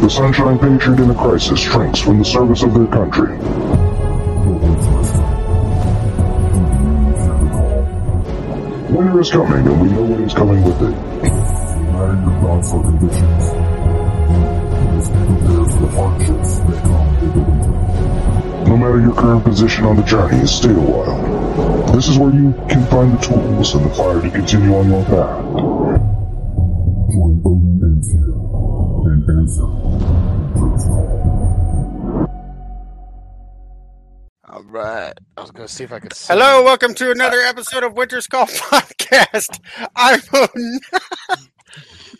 The Sunshine Patriot in a crisis shrinks from the service of their country. Winter is coming, and we know what is coming with it. Uniting your thoughts or be prepared for the hardships that come. No matter your current position on the journey, stay a while. This is where you can find the tools and the fire to continue on your path. Join Odin and and answer right. I was gonna see if I could. Hello, welcome to another uh, episode of Winter's Call podcast. I'm Odin.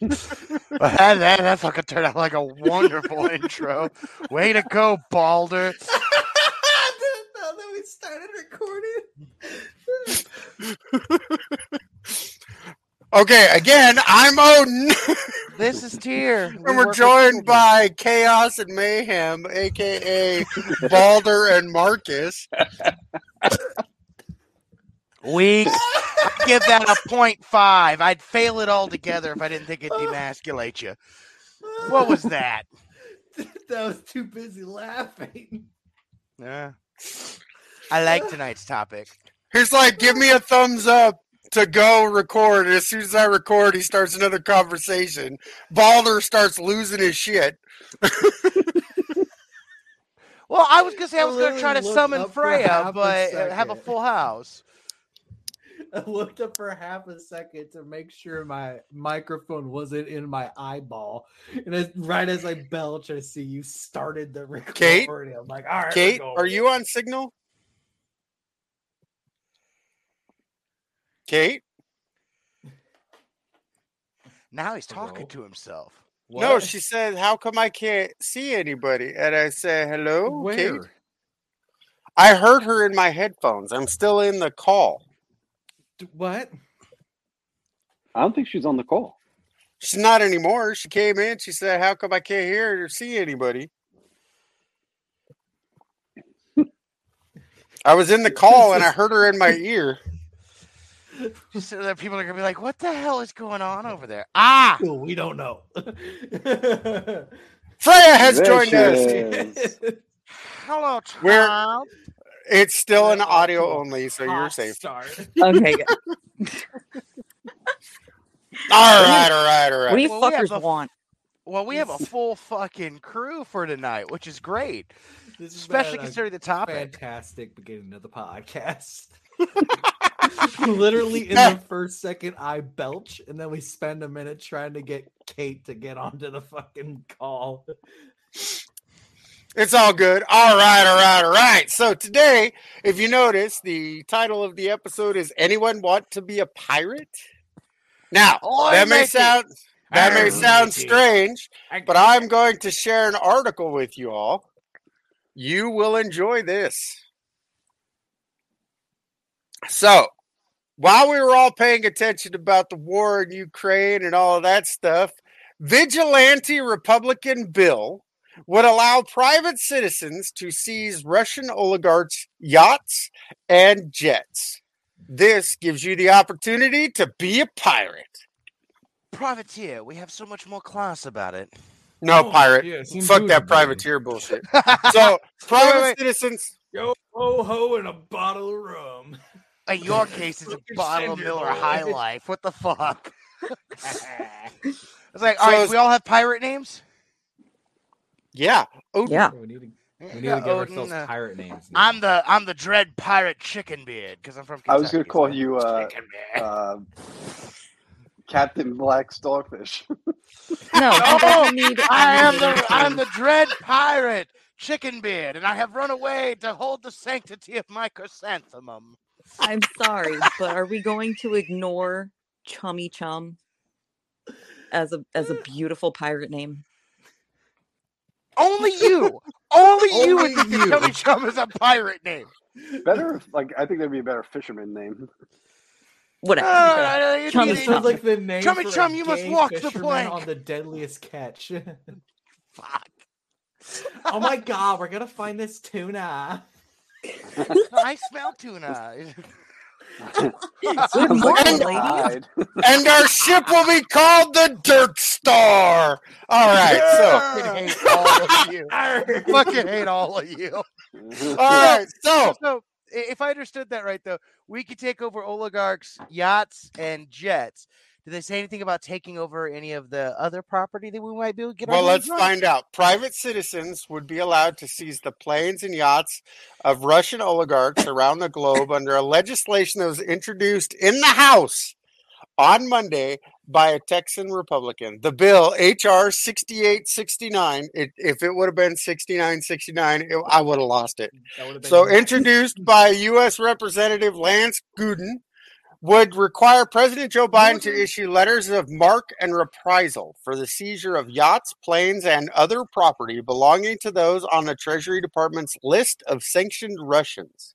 that, that, that fucking turned out like a wonderful intro. Way to go, Balder. now that we started recording. Okay, again, I'm Odin, This is Tyr. and we're joined by Chaos and Mayhem, aka Balder and Marcus. weak. I'd give that a point five. I'd fail it altogether if I didn't think it'd uh. demasculate you. What was that? that was too busy laughing. Yeah. I like tonight's topic. He's like, "Give me a thumbs up to go record." And as soon as I record, he starts another conversation. Balder starts losing his shit. Well, I was gonna say I was gonna try to summon Freya, half a but uh, have a full house. I looked up for half a second to make sure my microphone wasn't in my eyeball. And as, right as I belch, I see you started the recording. Kate? I'm like, all right. Kate, we're you on signal? Kate? Now he's talking Hello? to himself. No, she said, "How come I can't see anybody?" And I said, "Hello, Kate." I heard her in my headphones. I'm still in the call. What? I don't think she's on the call. She's not anymore. She came in. She said, "How come I can't hear or see anybody?" I was in the call and I heard her in my ear. So that people are gonna be like, "What the hell is going on over there?" Ah, Well, we don't know. Freya has There joined us. is. hello, We're- It's still an We're audio only, so you're safe. Start. Okay, good. All right, all right, what do you right. Well, we have fuckers want? Well, we have a full fucking crew for tonight, which is great, This has especially considering the topic. fantastic beginning of the podcast. Literally in the first second, I belch, and then we spend a minute trying to get Kate to get onto the fucking call. It's all good. All right, all right, all right. So today, if you notice, the title of the episode is "Anyone Want to Be a Pirate?" Now, Oi, that may matey. sound that may sound matey. strange, but I'm going to share an article with you all. You will enjoy this. So, while we were all paying attention about the war in Ukraine and all of that stuff, vigilante Republican bill would allow private citizens to seize Russian oligarchs' yachts and jets. This gives you the opportunity to be a pirate. Privateer, we have so much more class about it. No, Oh, pirate. yeah, Fuck that man. privateer bullshit. So, private wait. citizens. Yo ho ho and a bottle of rum. In your case, it's a bottle of Miller. High Life. What the fuck? it's like, So all right, we all have pirate names. Yeah. Odin. Yeah. We need to, we Yeah, to give Odin, ourselves uh, pirate names. now. I'm the I'm the dread pirate chicken beard because I'm from. I was gonna call so- you uh, Chicken beard. uh, Captain Black Starfish. No, need. I am the I'm the dread pirate chicken beard, and I have run away to hold the sanctity of my chrysanthemum. I'm sorry, but are we going to ignore Chummy Chum as a as a beautiful pirate name? Only you, only you would Only think you. Chummy Chum is a pirate name. Better, if- like I think that'd be a better fisherman name. Whatever. Uh, you Chummy Chum. sounds like the name Chummy Chum, you must walk the plank. on the deadliest catch. Fuck. oh my god, we're gonna find this tuna. I smell tuna. Sounds morning, a lady. And our ship will be called the Dirt star. All right, so fucking hate all of you. fucking hate all of you. all right, so So, if I understood that right, though, we could take over oligarchs' yachts and jets. Did they say anything about taking over any of the other property that we might be able to get? well, let's hands on? find out. Private citizens would be allowed to seize the planes and yachts of Russian oligarchs around the globe under a legislation that was introduced in the House on Monday by a Texan Republican. The bill HR 6869, it, if it would have been 6969, it, I would have lost it. Been So introduced by U.S. Representative Lance Gooden, would require President Joe Biden to issue letters of marque and reprisal for the seizure of yachts, planes, and other property belonging to those on the Treasury Department's list of sanctioned Russians.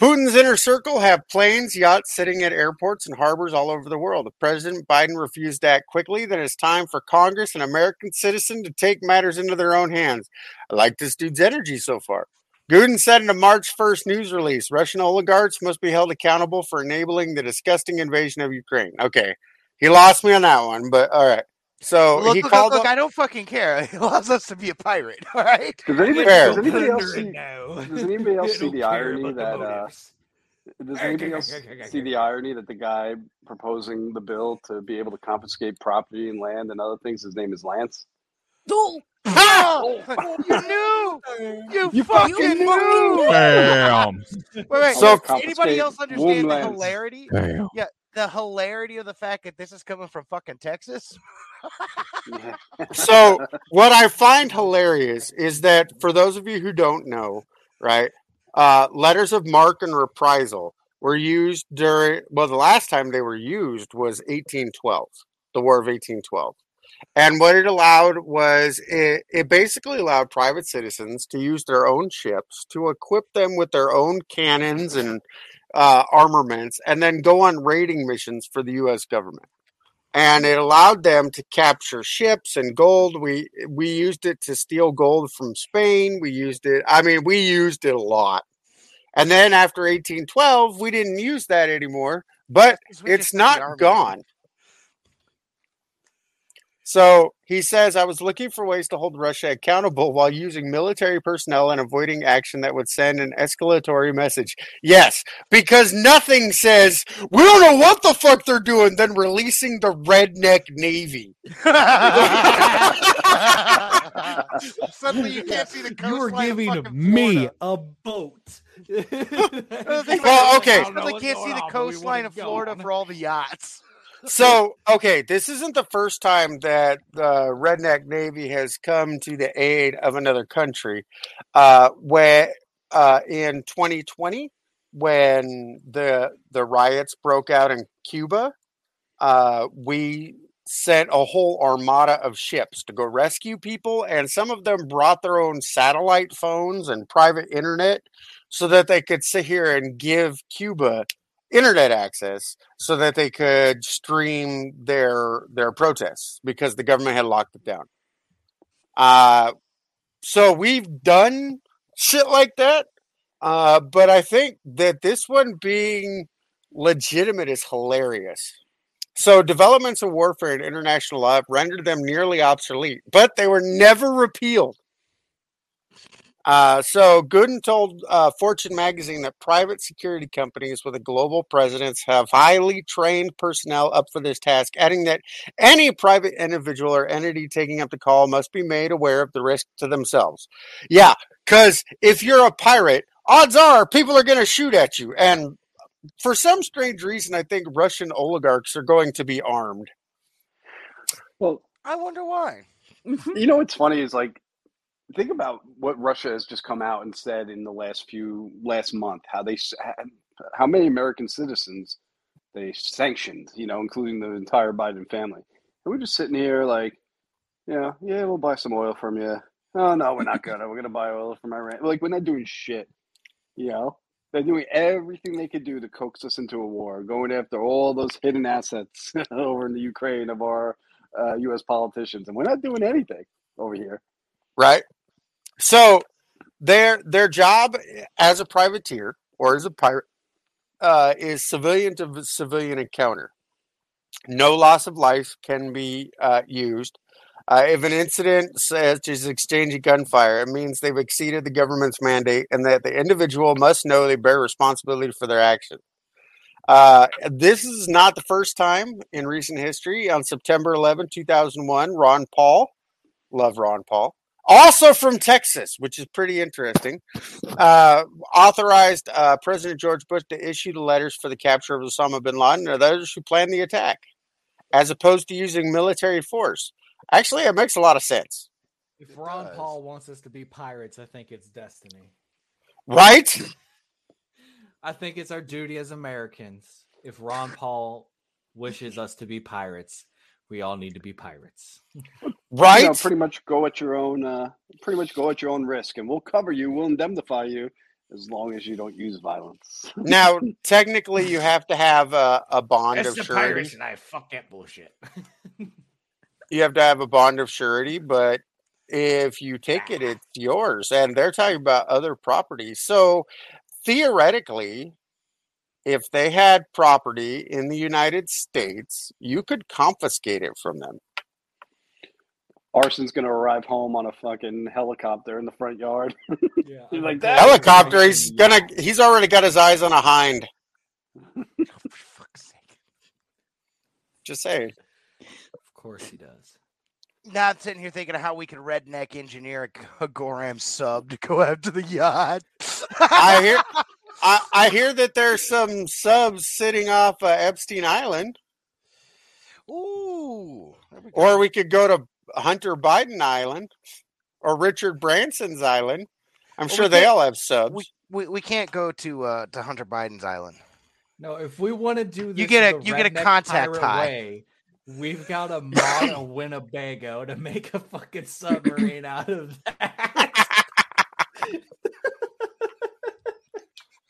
Putin's inner circle have planes, yachts sitting at airports and harbors all over the world. If President Biden refused to act quickly, then it's time for Congress and American citizen to take matters into their own hands. I like this dude's energy so far. Gooden said in a March 1st news release Russian oligarchs must be held accountable for enabling the disgusting invasion of Ukraine. Okay. He lost me on that one, but all right. So Look, he look, called look, look, up- I don't fucking care. He allows us to be a pirate, all right? Does anybody, does anybody else see? Does anybody else see the irony about the that uh, motives. does anybody else see the irony that the guy proposing the bill to be able to confiscate property and land and other things, his name is Lance? Oh, Oh, you knew! You, You fucking fucking knew! Damn. Wait, wait. So- does anybody else understand the hilarity? Damn. Yeah, the hilarity of the fact that this is coming from fucking Texas. So what I find hilarious is that for those of you who don't know, right, uh, letters of marque and reprisal were used during well, the last time they were used was 1812, the War of 1812. And what it allowed was it, it basically allowed private citizens to use their own ships to equip them with their own cannons and uh, armaments and then go on raiding missions for the U.S. government and it allowed them to capture ships and gold. We we used it to steal gold from Spain. We used it. I mean, we used it a lot. And then after 1812, we didn't use that anymore. But it's just took the not gone. So he says, I was looking for ways to hold Russia accountable while using military personnel and avoiding action that would send an escalatory message. Yes, because nothing says, we don't know what the fuck they're doing, than releasing the redneck navy. Suddenly, you can't see the coastline. You were of giving me Florida. a boat. Well, okay. Suddenly can't see the coastline of Florida for all the yachts. So, okay, this isn't the first time that the redneck navy has come to the aid of another country. Uh, where uh, in 2020, when the the riots broke out in Cuba, uh, we sent a whole armada of ships to go rescue people, and some of them brought their own satellite phones and private internet so that they could sit here and give Cuba internet access so that they could stream their their protests because the government had locked it down. Uh so we've done shit like that. Uh but I think that this one being legitimate is hilarious. So developments of warfare and international law rendered them nearly obsolete, but they were never repealed. Uh, so Gooden told uh, Fortune magazine that private security companies with a global presence have highly trained personnel up for this task, adding that any private individual or entity taking up the call must be made aware of the risk to themselves. Yeah, because if you're a pirate, odds are people are going to shoot at you. And for some strange reason, I think Russian oligarchs are going to be armed. Well, I wonder why. you know what's funny is like think about what Russia has just come out and said in the last few last month how they how many American citizens they sanctioned, you know, including the entire Biden family. And we're just sitting here like, yeah, yeah, we'll buy some oil from you. Oh no, we're not gonna. We're gonna buy oil from Iran. Like we're not doing shit. You know, they're doing everything they could do to coax us into a war, going after all those hidden assets over in the Ukraine of our uh, U.S. politicians, and we're not doing anything over here. Right? So their their job as a privateer or as a pirate uh, is civilian to civilian encounter. No loss of life can be uh, used. Uh, if an incident such as exchanging gunfire, it means they've exceeded the government's mandate and that the individual must know they bear responsibility for their actions. Uh, this is not the first time in recent history. On September 11, 2001, Ron Paul, love Ron Paul, also from Texas, which is pretty interesting, uh, authorized uh, President George Bush to issue the letters for the capture of Osama bin Laden or those who planned the attack, as opposed to using military force. Actually, it makes a lot of sense, If It Ron does. Paul wants us to be pirates, I think it's destiny. right? I think it's our duty as Americans. If Ron Paul wishes us to be pirates, we all need to be pirates. Right? You know, pretty much go at your own. Uh, pretty much go at your own risk, and we'll cover you. We'll indemnify you as long as you don't use violence. now, technically, you have to have a, a bond of surety. Pirates and I fuck that bullshit. you have to have a bond of surety, but if you take it, it's yours. And they're talking about other properties. So theoretically, if they had property in the United States, you could confiscate it from them. Arson's gonna arrive home on a fucking helicopter in the front yard. yeah, You're like that? Helicopter, he's gonna he's already got his eyes on a hind. Oh, for fuck's sake. Just saying. Of course he does. Now I'm sitting here thinking of how we could redneck engineer a Goram sub to go after the yacht. I hear I, I hear that there's some subs sitting off uh, Epstein Island, Ooh. we or we could go to Hunter Biden Island or Richard Branson's Island. I'm Well, sure they all have subs. we, we we can't go to uh to Hunter Biden's island. No, if we want to do this, you get a- you get a contact pirate high. way, we've got to mod a Winnebago to make a fucking submarine out of that.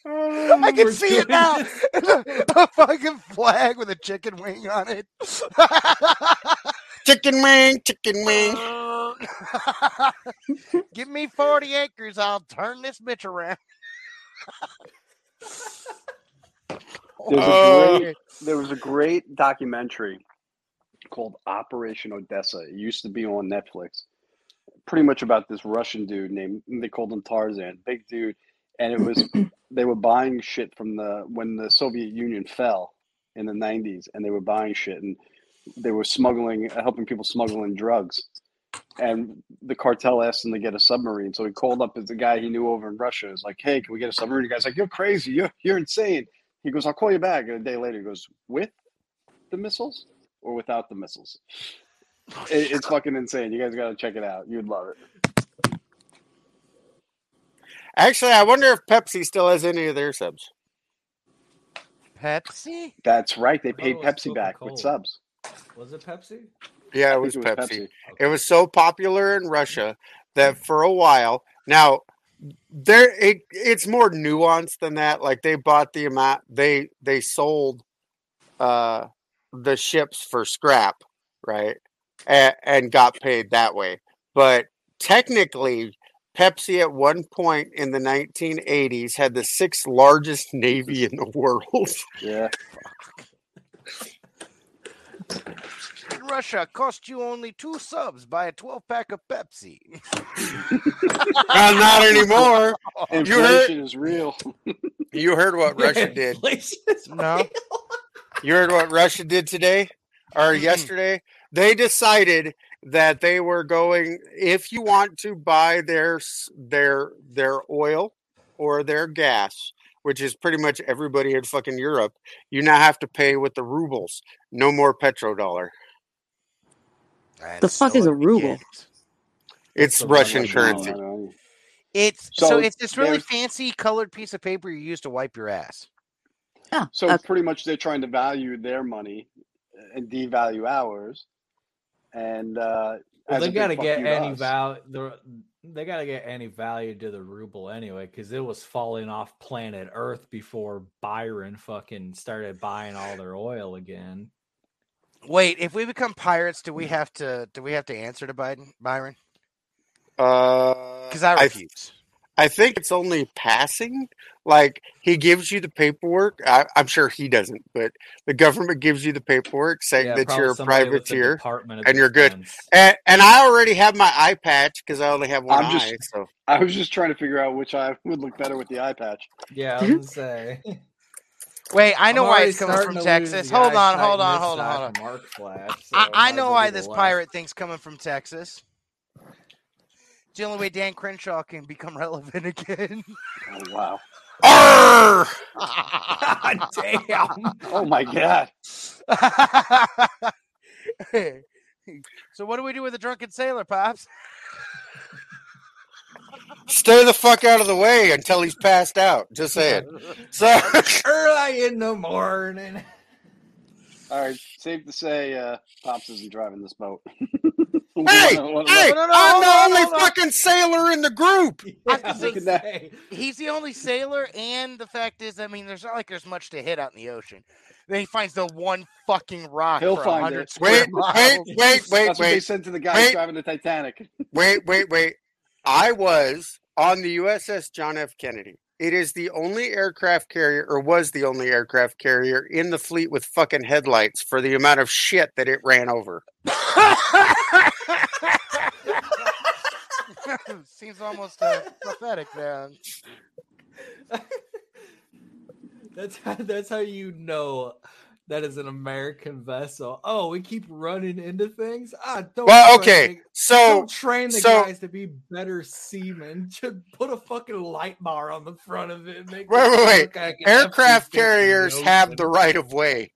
Oh I can see it now. a fucking flag with a chicken wing on it. chicken wing, chicken wing. Give me 40 acres. I'll turn this bitch around. There's a Oh. great, there was a great documentary called Operation Odessa. It used to be on Netflix. Pretty much about this Russian dude named they called him Tarzan, big dude, and it was they were buying shit from the when the Soviet Union fell in the 90s and they were buying shit and they were smuggling helping people smuggle in drugs. And the cartel asked him to get a submarine. So he called up the guy he knew over in Russia. He's like, Hey, can we get a submarine? The guy's like, You're crazy, you're you're insane. He goes, I'll call you back. And a day later, he goes, with the missiles or without the missiles? Oh, it, it's fucking insane. You guys got to check it out. You'd love it. Actually, I wonder if Pepsi still has any of their subs. Pepsi? That's right. They paid it was Pepsi back with subs. Was it Pepsi? Yeah, it was, it was Pepsi. Pepsi. It was so popular in Russia that for a while now there it it's more nuanced than that. Like they bought the amount they they sold uh the ships for scrap, right? And, and got paid that way. But technically Pepsi at one point in the 1980s had the sixth largest navy in the world. Yeah. In Russia, cost you only two subs. Buy a 12 pack of Pepsi. Uh, not anymore. You heard- Inflation is real. You heard what Russia did. No. You heard what Russia did today or yesterday? They decided that they were going if you want to buy their their their oil or their gas, which is pretty much everybody in fucking Europe, you now have to pay with the rubles. No more petrodollar. And The fuck is a ruble? begins. It's the Russian Russian currency. dollar. It's so, So it's this really fancy colored piece of paper you use to wipe your ass. Oh, So okay. pretty much they're trying to value their money and devalue ours. And uh, Well, they a got to get any us. value. The, they got to get any value to the ruble anyway, because it was falling off planet Earth before Byron fucking started buying all their oil again. Wait, if we become pirates, do we have to do we have to answer to Biden, Byron? Uh, Because I I, refuse. I think it's only passing. Like he gives you the paperwork. I, I'm sure he doesn't, but the government gives you the paperwork saying Yeah, that you're a somebody with the privateer, and you're good. And, and I already have my eye patch because I only have one I'm just- eye. So I was just trying to figure out which eye would look better with the eye patch. Yeah, I was mm-hmm. say. Wait, I know why already it's coming from Texas. Hold on, hold on, hold on, side hold on. from Arc Flash, so I, I know why this left. pirate thing's coming from Texas. It's the only way Dan Crenshaw can become relevant again. Oh wow! Arr! Damn. Oh my god! so what do we do with the drunken sailor, pops? stay the fuck out of the way until he's passed out. Just saying. So Early in the morning. All right, safe to say, uh, Pops isn't driving this boat. Hey, Wanna- wanna- hey, no, no, I'm hold the on, only hold on. fucking sailor in the group. Yeah, was gonna let's say- say. He's the only sailor, and the fact is, I mean, there's not like there's much to hit out in the ocean. Then he finds the one fucking rock He'll for find it. square Wait, wait, wait, wait, That's what they wait, said to the guy wait. driving the Titanic. wait, wait, wait. I was on the USS John F. Kennedy. It is the only aircraft carrier, or was the only aircraft carrier in the fleet with fucking headlights for the amount of shit that it ran over. Seems almost uh, pathetic, man. That's how, that's how you know that is an American vessel. Oh, we keep running into things. Ah, don't. Well, train okay, the- so don't train the so- guys to be better seamen. Just put a fucking light bar on the front of it. Make Wait, wait, wait. look like an aircraft F-250 in the carriers have the right of way.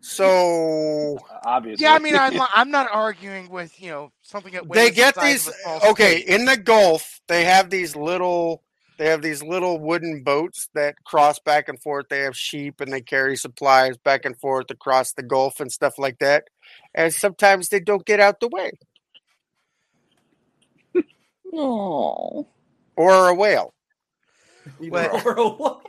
So Obviously. Yeah, I mean, I'm not, I'm not arguing with you know something that they weighs the get these of a small okay state. in the gulf they have these little they have these little wooden boats that cross back and forth they have sheep and they carry supplies back and forth across the gulf and stuff like that and sometimes they don't get out the way Oh. or a whale Either or. Or what?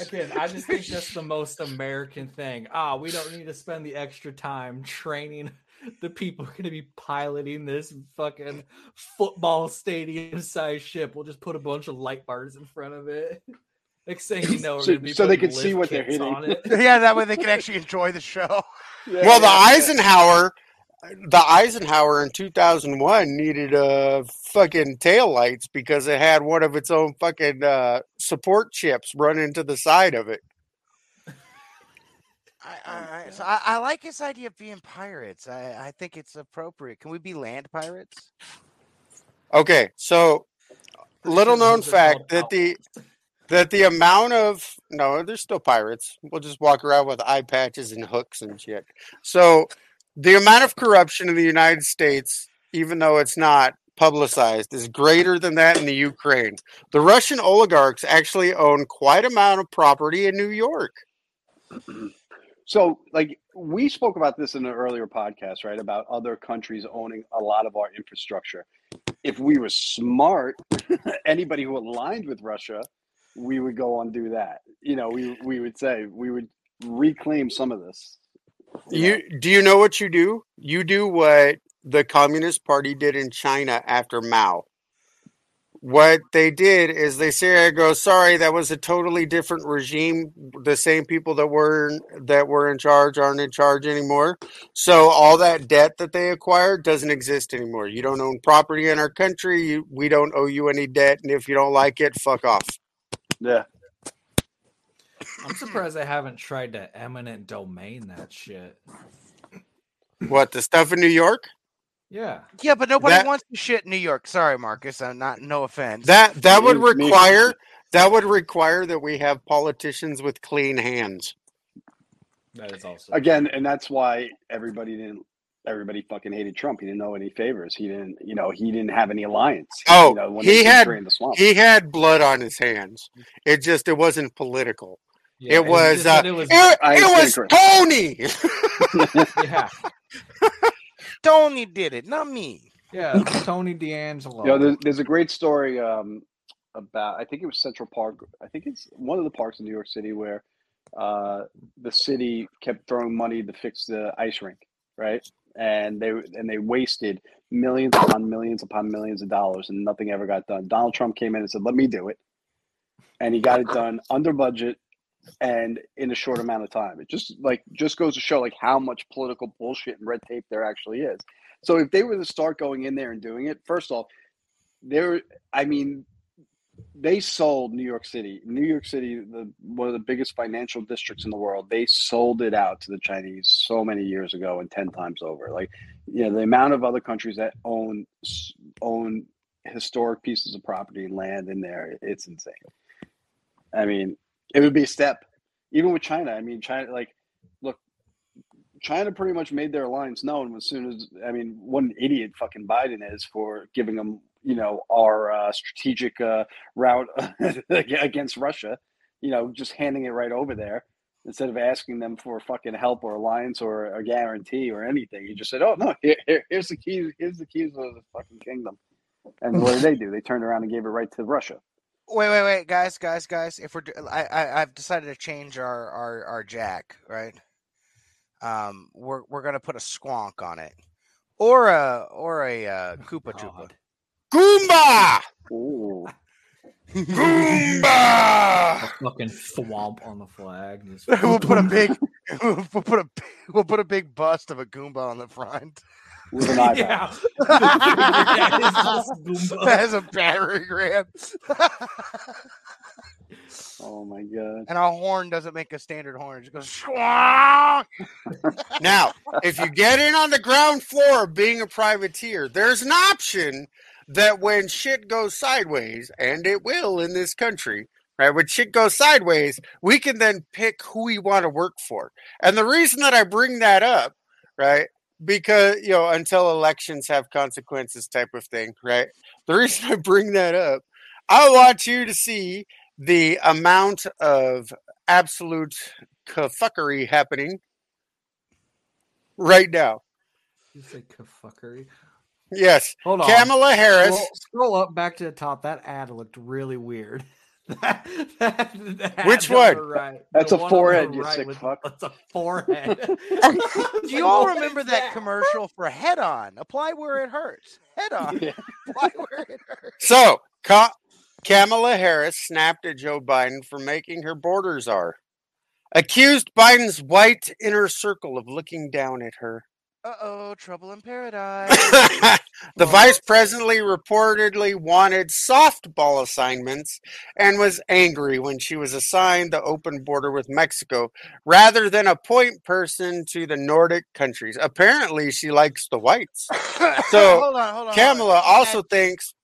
Again, I just think that's the most American thing. Ah, we don't need to spend the extra time training the people going to be piloting this fucking football stadium size ship. We'll just put a bunch of light bars in front of it. Next thing you know, we're So- be so they can see what they're hitting. on it. yeah, that way they can actually enjoy the show. Yeah, well the yeah, yeah. eisenhower the eisenhower in 2001 needed uh fucking tail lights because it had one of its own fucking uh support chips run into the side of it I, I, I- so I, I like his idea of being pirates. I, I think it's appropriate. Can we be land pirates? Okay, so little known Those are called fact that the that the amount of no, they're still pirates. We'll just walk around with eye patches and hooks and shit. So the amount of corruption in the United States, even though it's not publicized, is greater than that in the Ukraine. The Russian oligarchs actually own quite amount of property in New York. So, like, we spoke about this in an earlier podcast, right? About other countries owning a lot of our infrastructure. If we were smart, anybody who aligned with Russia, we would go on do that. You know, we we would say we would reclaim some of this. You do you know what you do? You do what the Communist Party did in China after Mao. What they did is they say, "I go, sorry, that was a totally different regime. The same people that were that were in charge aren't in charge anymore. So all that debt that they acquired doesn't exist anymore. You don't own property in our country. You, we don't owe you any debt, and if you don't like it, fuck off." yeah. I'm surprised they haven't tried to eminent domain that shit. What the stuff in New York? Yeah. Yeah, but nobody That- wants to shit in New York. Sorry, Marcus. I'm not. No offense. That that would Me- me- require that would require that we have politicians with clean hands. That is also Again, and that's why everybody didn't. Everybody fucking hated Trump. He didn't know any favors. He didn't. You know, he didn't have any alliance. Oh, you know, when he had- the swamp. He had blood on his hands. It just it wasn't political. Yeah, it was uh, it was it, it was Tony. yeah. Tony did it, not me. Yeah, Tony D'Angelo. You know, there's, there's a great story um, about. I think it was Central Park. I think it's one of the parks in New York City where uh, the city kept throwing money to fix the ice rink, right? and they and they wasted millions upon millions upon millions of dollars, and nothing ever got done. Donald Trump came in and said, "Let me do it," and he got it done under budget and in a short amount of time. It just like just goes to show like how much political bullshit and red tape there actually is. So if they were to start going in there and doing it, first off, there I mean they sold New York City. New York City, the one of the biggest financial districts in the world, they sold it out to the Chinese so many years ago and 10 times over. Like, you know, the amount of other countries that own own historic pieces of property and land in there, it's insane. I mean, it would be a step. Even with China, I mean, China, like, look, China pretty much made their alliance known as soon as, I mean, what an idiot fucking Biden is for giving them, you know, our uh, strategic uh, route against Russia, you know, just handing it right over there instead of asking them for fucking help or alliance or a guarantee or anything. He just said, "Oh no, here, here- here's the keys. Here's the keys of the fucking kingdom." And what did they do? They turned around and gave it right to Russia. Wait, wait, wait, guys, guys, guys. If we're, I, I, I've decided to change our, our, our jack, right? Um, we're, we're gonna put a squonk on it, or a, or a uh, Koopa Troopa. Goomba! Ooh. Goomba! A fucking thwomp on the flag. Just we'll put a big, we'll put a, we'll put a big bust of a Goomba on the front. With an eyebrow. yeah. Yeah, it's just Goomba. That has a battering ram, Oh my god. and our horn doesn't make a standard horn. It just goes. "Squonk!" Now, if you get in on the ground floor of being a privateer, there's an option that when shit goes sideways, and it will in this country, right? When shit goes sideways, we can then pick who we want to work for. And the reason that I bring that up, right? Because, you know, until elections have consequences type of thing, right? The reason I bring that up, I want you to see the amount of absolute fuckery happening right now. You say fuckery. Yes, Hold on. Kamala Harris. Scroll, scroll up back to the top. That ad looked really weird. That- that- the Which one? Right. That's The a one on forehead, you right sick with- fuck. That's a forehead. Do you all remember that commercial for Head On? Apply where it hurts. Head On. Yeah. Apply where it hurts. So, Ka- Kamala Harris snapped at Joe Biden for making her borders are accused Biden's white inner circle of looking down at her. Uh oh, trouble in paradise. the vice president reportedly wanted softball assignments and was angry when she was assigned the open border with Mexico rather than a point person to the Nordic countries. Apparently, she likes the whites. So, hold on, hold on. Kamala also mad- thinks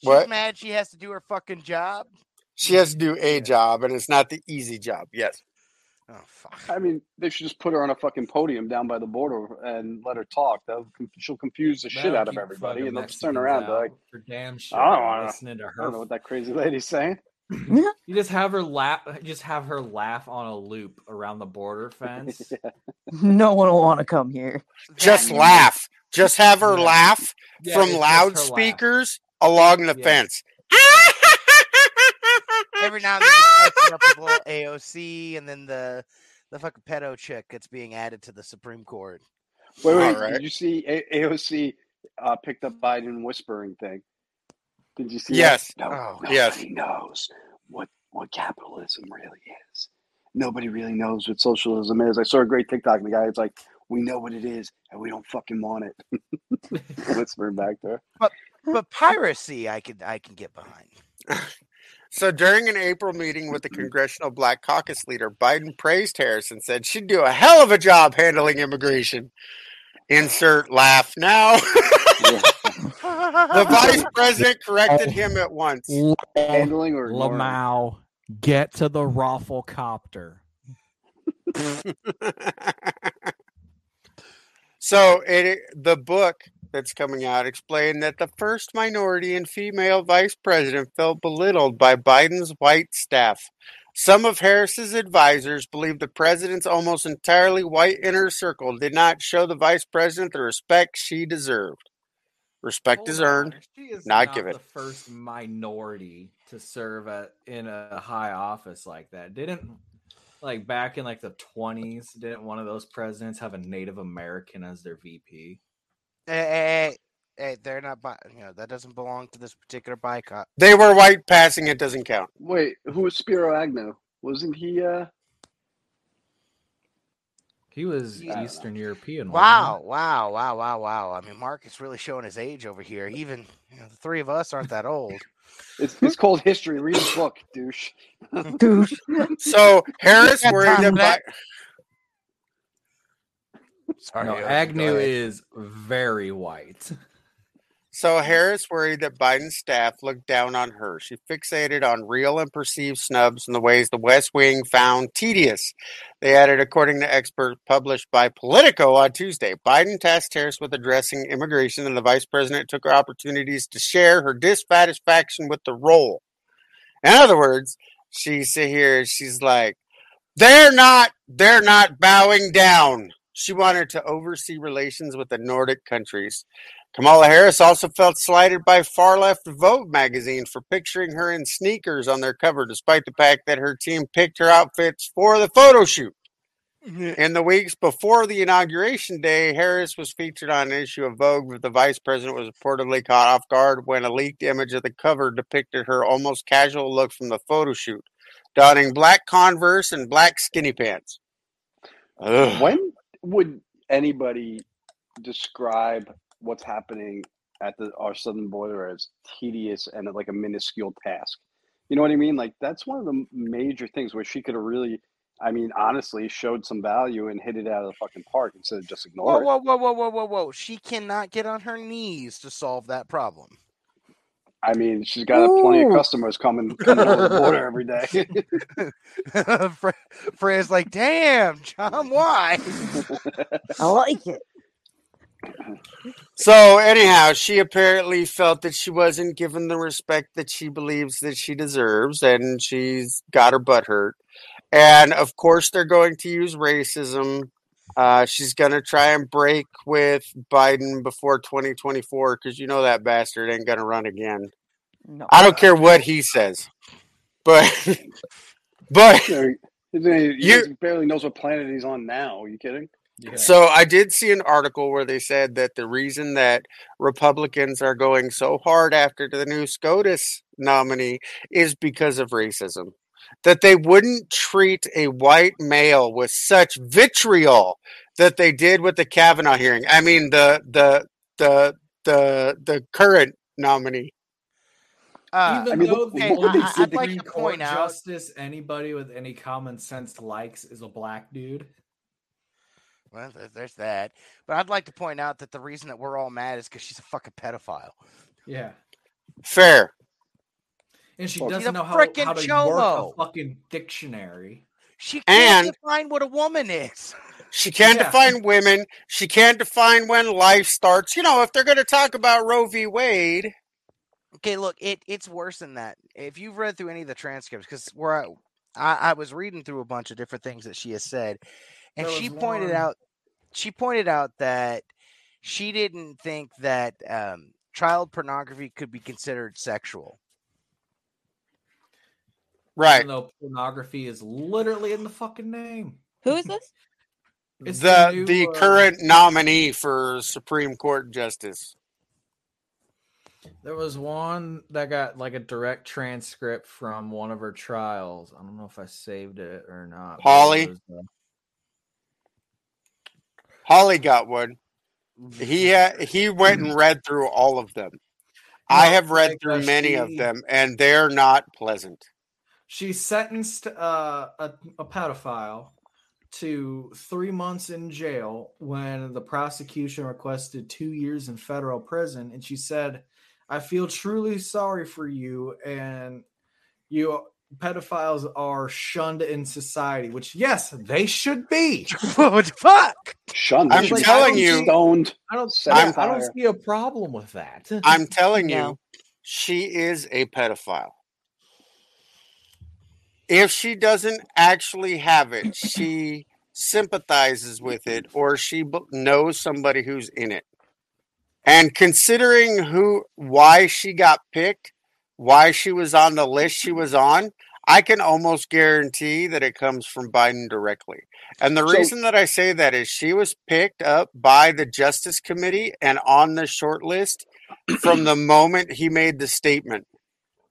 she's what? mad she has to do her fucking job. she has to do a job and it's not the easy job. Yes. Oh fuck. I mean, they should just put her on a fucking podium down by the border and let her talk. That'll, she'll confuse the shit That'll out of everybody, and they'll just turn around and out like, for damn sure. I don't wanna- listening to I her. don't know what that crazy lady's saying. You just have her laugh. Just have her laugh on a loop around the border fence. no one will want to come here. Just That- laugh. Just have her Yeah. laugh Yeah, from it's laugh. loudspeakers along the Yeah. fence. Every now and then she posting up a little AOC, and then the the fucking pedo chick that's being added to the Supreme Court. Wait, wait, Alright. did you see A- AOC uh, picked up Biden whispering thing? Did you see? that? Yes. No, Oh, nobody yes. knows what what capitalism really is. Nobody really knows what socialism is. I saw a great TikTok. And the guy was like, "We know what it is, and we don't fucking want it." whispering back there. But But piracy, I can I can get behind. So during an April meeting with the Congressional Black Caucus leader, Biden praised Harris and said she'd do a hell of a job handling immigration. Insert laugh now. The vice president corrected him at once. Handling or? Lamau, get to the raffle copter. so it the book that's coming out explained that the first minority and female vice president felt belittled by Biden's white staff. Some of Harris's advisors believe the president's almost entirely white inner circle did not show the vice president the respect she deserved. Respect is Hold on, earned. She is not not given. the first minority to serve at, in a high office like that. Didn't like back in like the twenties, didn't one of those presidents have a Native American as their VP? Hey, hey, hey, hey, they're not. Bi- you know that doesn't belong to this particular boycott. Uh they were white passing, it doesn't count. Wait, who was Spiro Agnew? Wasn't he? uh He was Yeah. Uh, Eastern European. wasn't Wow, wow, wow, wow, wow. I mean, Mark is really showing his age over here. Even you know, the three of us aren't that old. It's, it's called history. Read the book, douche. Douche. So Harris got worried time for about that. he? Sorry, No, Agnew is very white. So Harris worried that Biden's staff looked down on her. She fixated on real and perceived snubs and the ways the West Wing found tedious. They added, according to experts published by Politico on Tuesday, Biden tasked Harris with addressing immigration, and the vice president took her opportunities to share her dissatisfaction with the role. In other words, she sit here, she's like, they're not, they're not bowing down. She wanted to oversee relations with the Nordic countries. Kamala Harris also felt slighted by far left Vogue magazine for picturing her in sneakers on their cover, despite the fact that her team picked her outfits for the photo shoot. In the weeks before the inauguration day, Harris was featured on an issue of Vogue, but the vice president was reportedly caught off guard when a leaked image of the cover depicted her almost casual look from the photo shoot, donning black Converse and black skinny pants. Ugh. When would anybody describe what's happening at the our southern border as tedious and like a minuscule task? You know what I mean? Like that's one of the major things where she could have really, I mean, honestly, showed some value and hit it out of the fucking park instead of just Whoa, ignore it. whoa, whoa, whoa, whoa, whoa, whoa! She cannot get on her knees to solve that problem. I mean, she's got plenty of customers coming coming over the border every day. Fre- Freya's like, "Damn, John, why?" I like it. So anyhow, she apparently felt that she wasn't given the respect that she believes that she deserves, and she's got her butt hurt. And of course, they're going to use racism. Uh, she's going to try and break with Biden before 2024 because you know that bastard ain't going to run again. No. I don't care what he says, but but You he, he You- barely knows what planet he's on now. Are you kidding? Yeah. So I did see an article where they said that the reason that Republicans are going so hard after the new SCOTUS nominee is because of racism. That they wouldn't treat a white male with such vitriol that they did with the Kavanaugh hearing. I mean the the the the the current nominee. Uh, Even I mean, though look- the hey, I- I'd like to Court point out- justice anybody with any common sense likes is a black dude. well, there's that. But I'd like to point out that the reason that we're all mad is because she's a fucking pedophile. Yeah. Fair. And she doesn't a know how, how to chomo. work a fucking dictionary. She can't And- define what a woman is. She can't Yeah. define women. She can't define when life starts. You know, if they're going to talk about Roe v. Wade, Okay, look, it it's worse than that. If you've read through any of the transcripts, because where I, I I was reading through a bunch of different things that she has said, and There she pointed one- out she pointed out that she didn't think that um, child pornography could be considered sexual. Right? Even though pornography is literally in the fucking name. Who is this? It's the new, the uh, current nominee for Supreme Court justice. There was one that got like a direct transcript from one of her trials. I don't know if I saved it or not. Holly? was, uh, Holly got one. He uh, he went and read through all of them. I have read like, through many of them, and they're not pleasant. She sentenced uh, a, a pedophile to three months in jail when the prosecution requested two years in federal prison. And she said, I feel truly sorry for you. And you pedophiles are shunned in society, which, yes, they should be. what the fuck? Shunned. I'm They should be telling fucking you- stoned. I don't, Set yeah, on I don't see a problem with that. I'm telling No. you, she is a pedophile. If she doesn't actually have it, she sympathizes with it, or she knows somebody who's in it. And considering who, why she got picked, why she was on the list she was on, I can almost guarantee that it comes from Biden directly. And the So- reason that I say that is she was picked up by the Justice Committee and on the short list from the moment he made the statement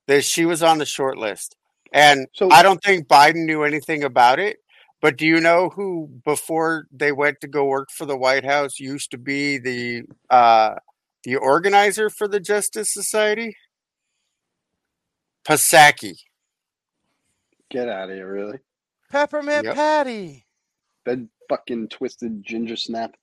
that she was on the short list. And So- I don't think Biden knew anything about it. But do you know who, before they went to go work for the White House, used to be the uh, the organizer for the Justice Society? Psaki. Get out of here, really. Peppermint Yep. Patty. That fucking twisted ginger snap.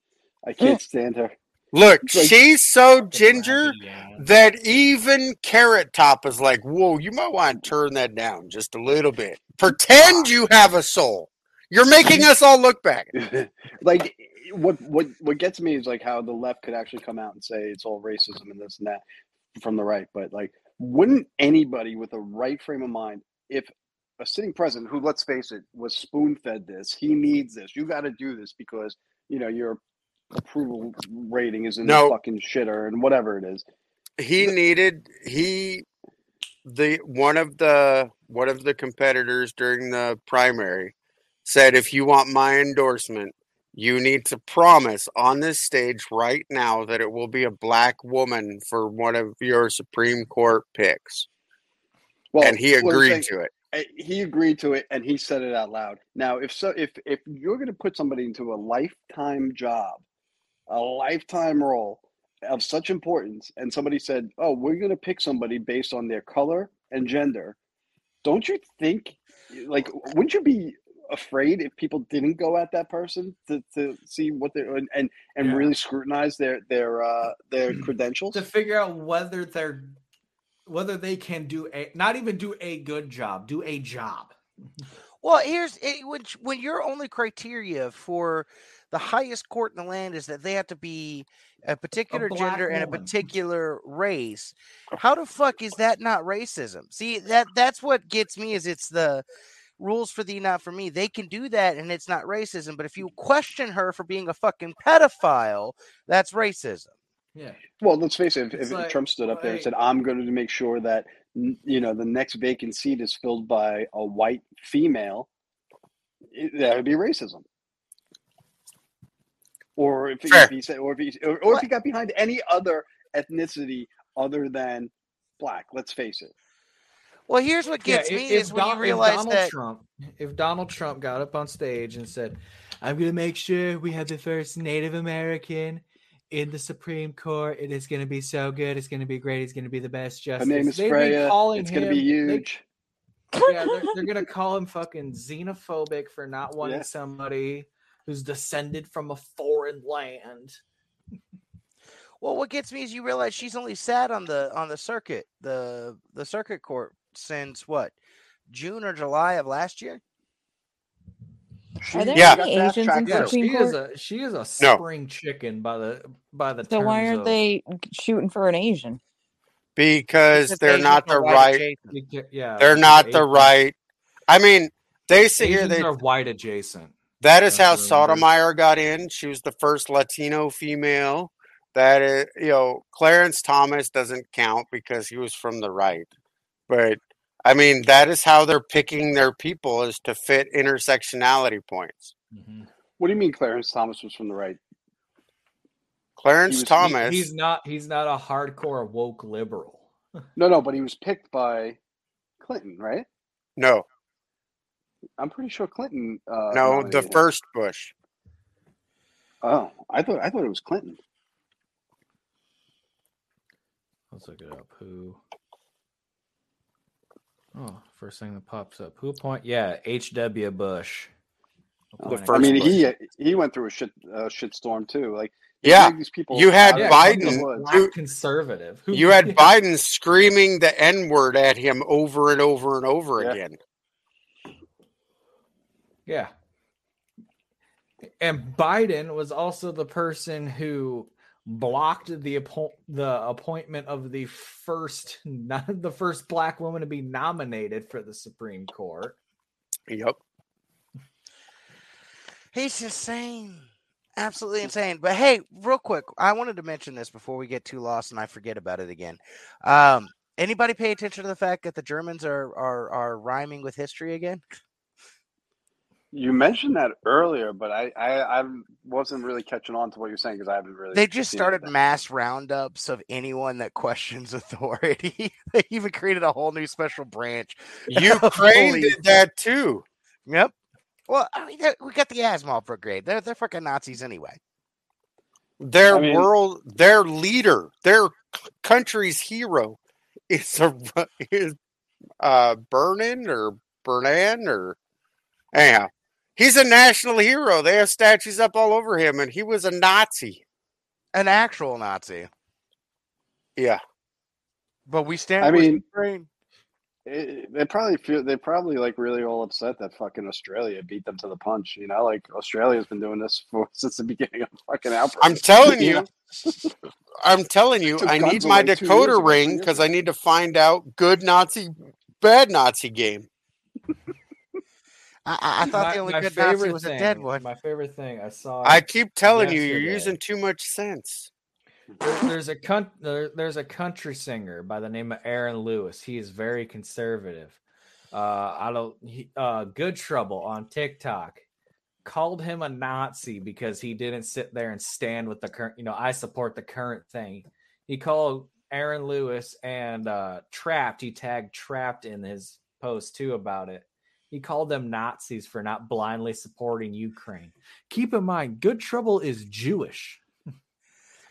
I can't stand her. Look, like- she's so ginger that even Carrot Top is like, "Whoa, you might want to turn that down just a little bit. Pretend you have a soul. You're making us all look bad." like what what what gets me is like how the left could actually come out and say it's all racism and this and that from the right but like wouldn't anybody with a right frame of mind if a sitting president who let's face it was spoon fed this he needs this you got to do this because you know your approval rating is in No. the fucking shitter and whatever it is He needed he the one of the one of the competitors during the primary said if you want my endorsement you need to promise on this stage right now that it will be a black woman for one of your Supreme Court picks. well and he agreed saying- to it. Uh, he agreed to it and he said it out loud now if so if if you're going to put somebody into a lifetime job a lifetime role of such importance and somebody said oh we're going to pick somebody based on their color and gender don't you think like wouldn't you be afraid if people didn't go at that person to, to see what they're and and, and Yeah. really scrutinize their their uh their credentials to figure out whether they're whether they can do a not even do a good job, do a job. Well, here's it, when when your only criteria for the highest court in the land is that they have to be a particular black gender and a particular race. How the fuck is that not racism? See that that's what gets me is it's the rules for thee, not for me. They can do that and it's not racism. But if you question her for being a fucking pedophile, that's racism. Yeah. Well, let's face it. If, It's if like, Trump stood up there and said, "I'm going to make sure that you know the next vacant seat is filled by a white female," it, that would be racism. Or if, he- if he said, or if he, or, or if he got behind any other ethnicity other than black. Let's face it. Well, here's what gets if- me if is when Don- you if realize Donald that Trump, if Donald Trump got up on stage and said, "I'm going to make sure we have the first Native American in the Supreme Court. It is going to be so good. It's going to be great. He's going to be the best Her justice." name is They'd be Freya. calling It's going to be him- they- huge. yeah, they're, they're gonna call him fucking xenophobic for not wanting Yeah. somebody who's descended from a foreign land. Well, what gets me is you realize she's only sat on the on the circuit, the the circuit court since what, June or July of last year. Are there Yeah. any Asians in Yeah, through. Supreme she is a she is a No. spring chicken by the by the. So why aren't of- they shooting for an Asian? Because Because they're Asians not the right. adjacent. Yeah, They're because not the right. I mean, they sit here. They are white adjacent. That is how That's what it is. Sotomayor got in. She was the first Latino female. That is, you know, Clarence Thomas doesn't count because he was from the right. But I mean, that is how they're picking their people is to fit intersectionality points. Mhm. What do you mean Clarence Thomas was from the right? Clarence He was- he- He- Thomas, he's not he's not a hardcore woke liberal. No, no, but he was picked by Clinton, right? no, I'm pretty sure Clinton. Uh, no, the nominated him. first Bush. Oh, I thought I thought it was Clinton. Let's look it up. Who? Oh, first thing that pops up. Who appoint? Yeah, H.W. Bush. The first I mean, Bush. he he went through a shit uh, shitstorm too. Like Yeah, these people. you had Yeah, Biden- he's a woods. black Who- conservative. Who- You had. Biden screaming the N word at him over and over and over Yeah. again. Yeah. And Biden was also the person who blocked the appo- the appointment of the first not the first black woman to be nominated for the Supreme Court. Yep. He's insane. Absolutely insane. But hey, real quick, I wanted to mention this before we get too lost and I forget about it again. Um, Anybody pay attention to the fact that the Germans are are are rhyming with history again? You mentioned that earlier, but I, I, I wasn't really catching on to what you're saying because I haven't really. They just started anything. mass roundups of anyone that questions authority. they even created a whole new special branch. Ukraine Holy- did that too. Yep. Well, I mean, we got the Azov Brigade. They're they're fucking Nazis anyway. Their I mean- world, their leader, their country's hero is a Ru- is uh Bernin or Bernan or anyhow. He's a national hero. They have statues up all over him, and he was a Nazi. An actual Nazi. Yeah. But we stand I with mean- Ukraine. It, they probably feel they probably like really all upset that fucking Australia beat them to the punch. You know, like Australia's been doing this for since the beginning of the fucking outbreak. I'm telling You you. I'm telling you, I need my away two years Dakota ago, three ring because. I need to find out good Nazi, bad Nazi game. I, I, I thought the only good Nazi was a dead one. My favorite thing I saw. I keep telling you, you're using too much sense. There- there's a con- there, there's a country singer by the name of Aaron Lewis. He is very conservative. Uh, I don't. He, uh, Good Trouble on TikTok called him a Nazi because he didn't sit there and stand with the current. You know, I support the current thing. He called Aaron Lewis and uh, Trapped. He tagged Trapped in his post too about it. He called them Nazis for not blindly supporting Ukraine. Keep in mind, Good Trouble is Jewish.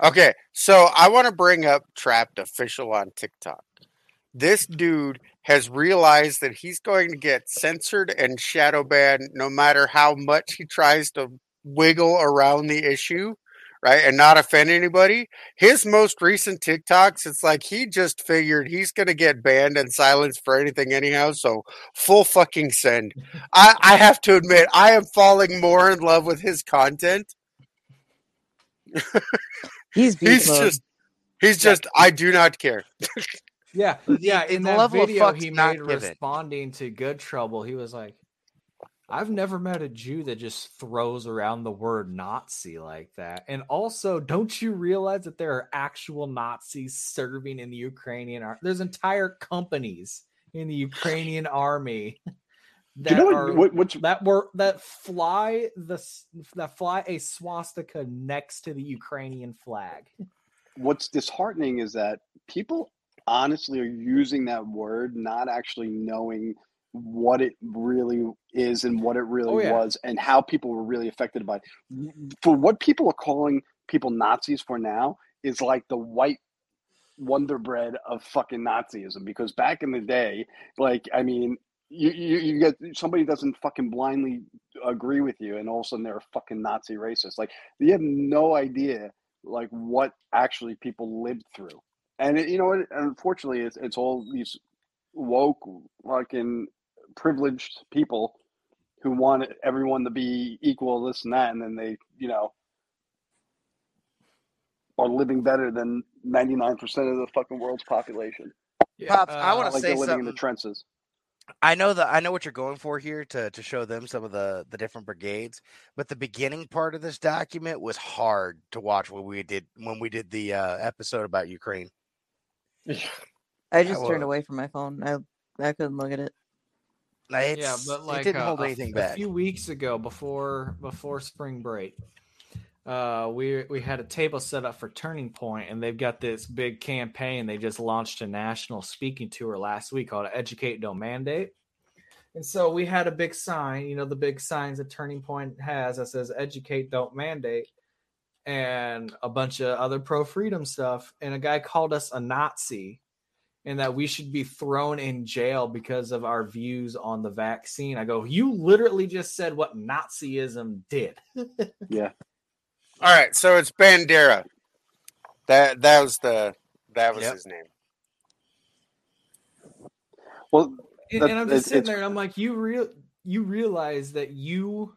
Okay, so I want to bring up Trapped Official on TikTok. This dude has realized that he's going to get censored and shadow banned no matter how much he tries to wiggle around the issue, right? And not offend anybody. His most recent TikToks, it's like he just figured he's going to get banned and silenced for anything anyhow. So full fucking send. I, I have to admit, I am falling more in love with his content. He's He's mode. just, he's just, I do not care. Yeah, The- yeah. the In that level of video fuck's he not made given. responding to Good Trouble, he was like, "I've never met a Jew that just throws around the word Nazi like that." And also, don't you realize that there are actual Nazis serving in the Ukrainian army? There's entire companies in the Ukrainian army that you know are what, what, what's that were that fly the that fly a swastika next to the Ukrainian flag. what's disheartening is that people honestly are using that word not actually knowing what it really is and what it really Oh, yeah. was and how people were really affected by it. For what people are calling people Nazis for now is like the white wonder bread of fucking Nazism because back in the day, like I mean, you, you, you get somebody doesn't fucking blindly agree with you and all of a sudden they're a fucking Nazi racist. Like you have no idea like what actually people lived through. And it, you know, what? unfortunately, it's, it's all these woke, fucking privileged people who want everyone to be equal, this and that, and then they, you know, are living better than ninety nine percent of the fucking world's population. Pops, I wanna like say they're living in the something. trenches. I know that I know what you're going for here to to show them some of the the different brigades, but the beginning part of this document was hard to watch when we did when we did the uh, episode about Ukraine. I just well- turned away from my phone. I I couldn't look at it. Like, yeah, but like it didn't uh, hold a f- anything a back. few weeks ago, before before spring break, uh, we we had a table set up for Turning Point, and they've got this big campaign. They just launched a national speaking tour last week called "Educate, Don't Mandate." And so we had a big sign, you know, the big signs that Turning Point has that says "Educate, Don't Mandate," and a bunch of other pro freedom stuff. And a guy called us a Nazi and that we should be thrown in jail because of our views on the vaccine. I go, you literally just said what Nazism did. Yeah. All right, so it's Bandera. That that was the that was Yep. his name. Well, And, and I'm just sitting there and I'm like, you real you realize that you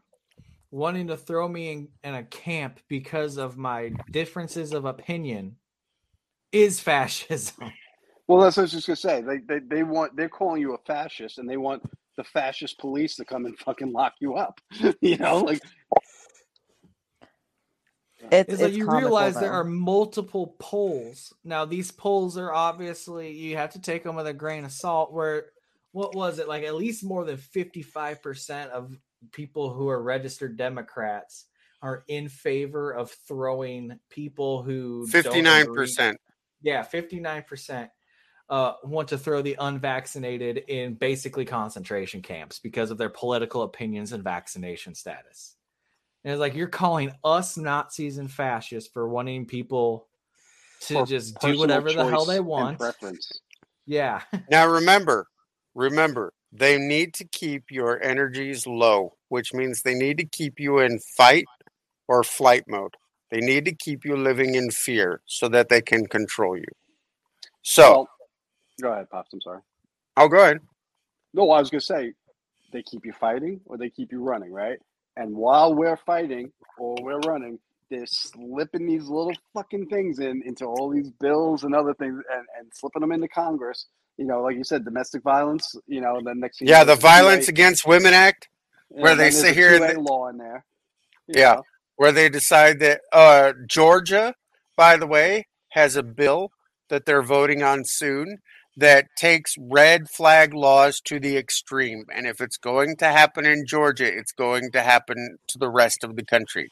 wanting to throw me in, in a camp because of my differences of opinion is fascism. Well, that's what I was just gonna say. They, they they want they're calling you a fascist, and they want the fascist police to come and fucking lock you up. you know, like It's, is that it's you comical, realize there are multiple polls. Now these polls are obviously you have to take them with a grain of salt. Where what was it like? At least more than fifty five percent of people who are registered Democrats are in favor of throwing people who fifty nine percent. Yeah, fifty nine percent uh want to throw the unvaccinated in basically concentration camps because of their political opinions and vaccination status. And it's like you're calling us Nazis and fascists for wanting people to For just do whatever the hell they want. Preference. Yeah. Now remember, remember, they need to keep your energies low, which means they need to keep you in fight or flight mode. They need to keep you living in fear so that they can control you. So, Well, go ahead, pops. I'm sorry. I'll go ahead. No, I was gonna say they keep you fighting or they keep you running, right? And while we're fighting or we're running, they're slipping these little fucking things in into all these bills and other things, and, and slipping them into Congress. You know, like you said, domestic violence. You know, then next thing Yeah, the there's a 2A Violence Against Women Act, where they sit here and 2A they- law in there. Yeah. know. where they decide that uh, Georgia, by the way, has a bill that they're voting on soon that takes red flag laws to the extreme. And if it's going to happen in Georgia, it's going to happen to the rest of the country.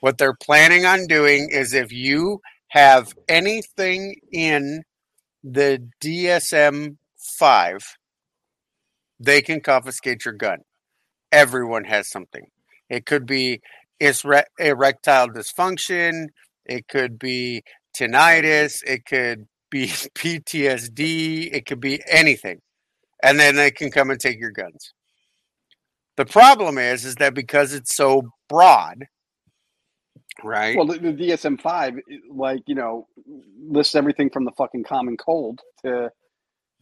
What they're planning on doing is if you have anything in the DSM 5, they can confiscate your gun. Everyone has something. It could be erectile dysfunction. It could be tinnitus. It could be PTSD. It could be anything, and then they can come and take your guns. The problem is, is that because it's so broad, right? Well, the, the DSM five, like you know, lists everything from the fucking common cold to,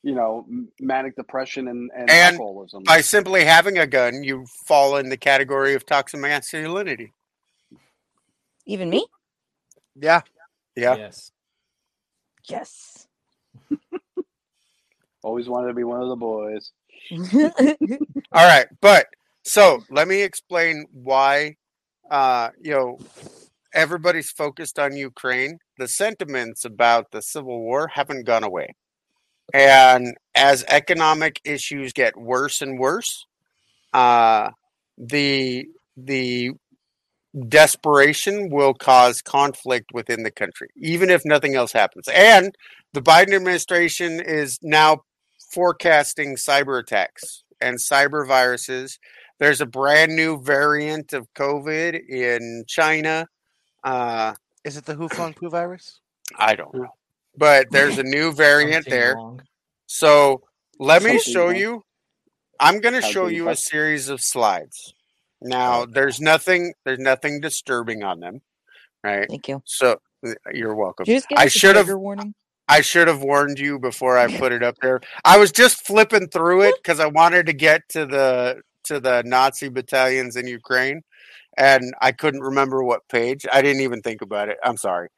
you know, manic depression and, and, And alcoholism. By simply having a gun, you fall in the category of toxic masculinity. Even me? Yeah. Yeah. Yes. Yes. Always wanted to be one of the boys. All right, but so let me explain why uh you know everybody's focused on Ukraine. The sentiments about the civil war haven't gone away. And as economic issues get worse and worse, uh the the desperation will cause conflict within the country, even if nothing else happens. And the Biden administration is now forecasting cyber attacks and cyber viruses. There's a brand new variant of COVID in China. Uh, Is it the Hu Feng virus? I don't know, but there's a new variant there. wrong. So let me show wrong. you. I'm going to show you a series of slides. Now, oh, there's nothing. There's nothing disturbing on them, right? Thank you. So you're welcome. You I should have- warning? I should have warned you before I put it up there. I was just flipping through it because I wanted to get to the to the Nazi battalions in Ukraine, and I couldn't remember what page. I didn't even think about it. I'm sorry,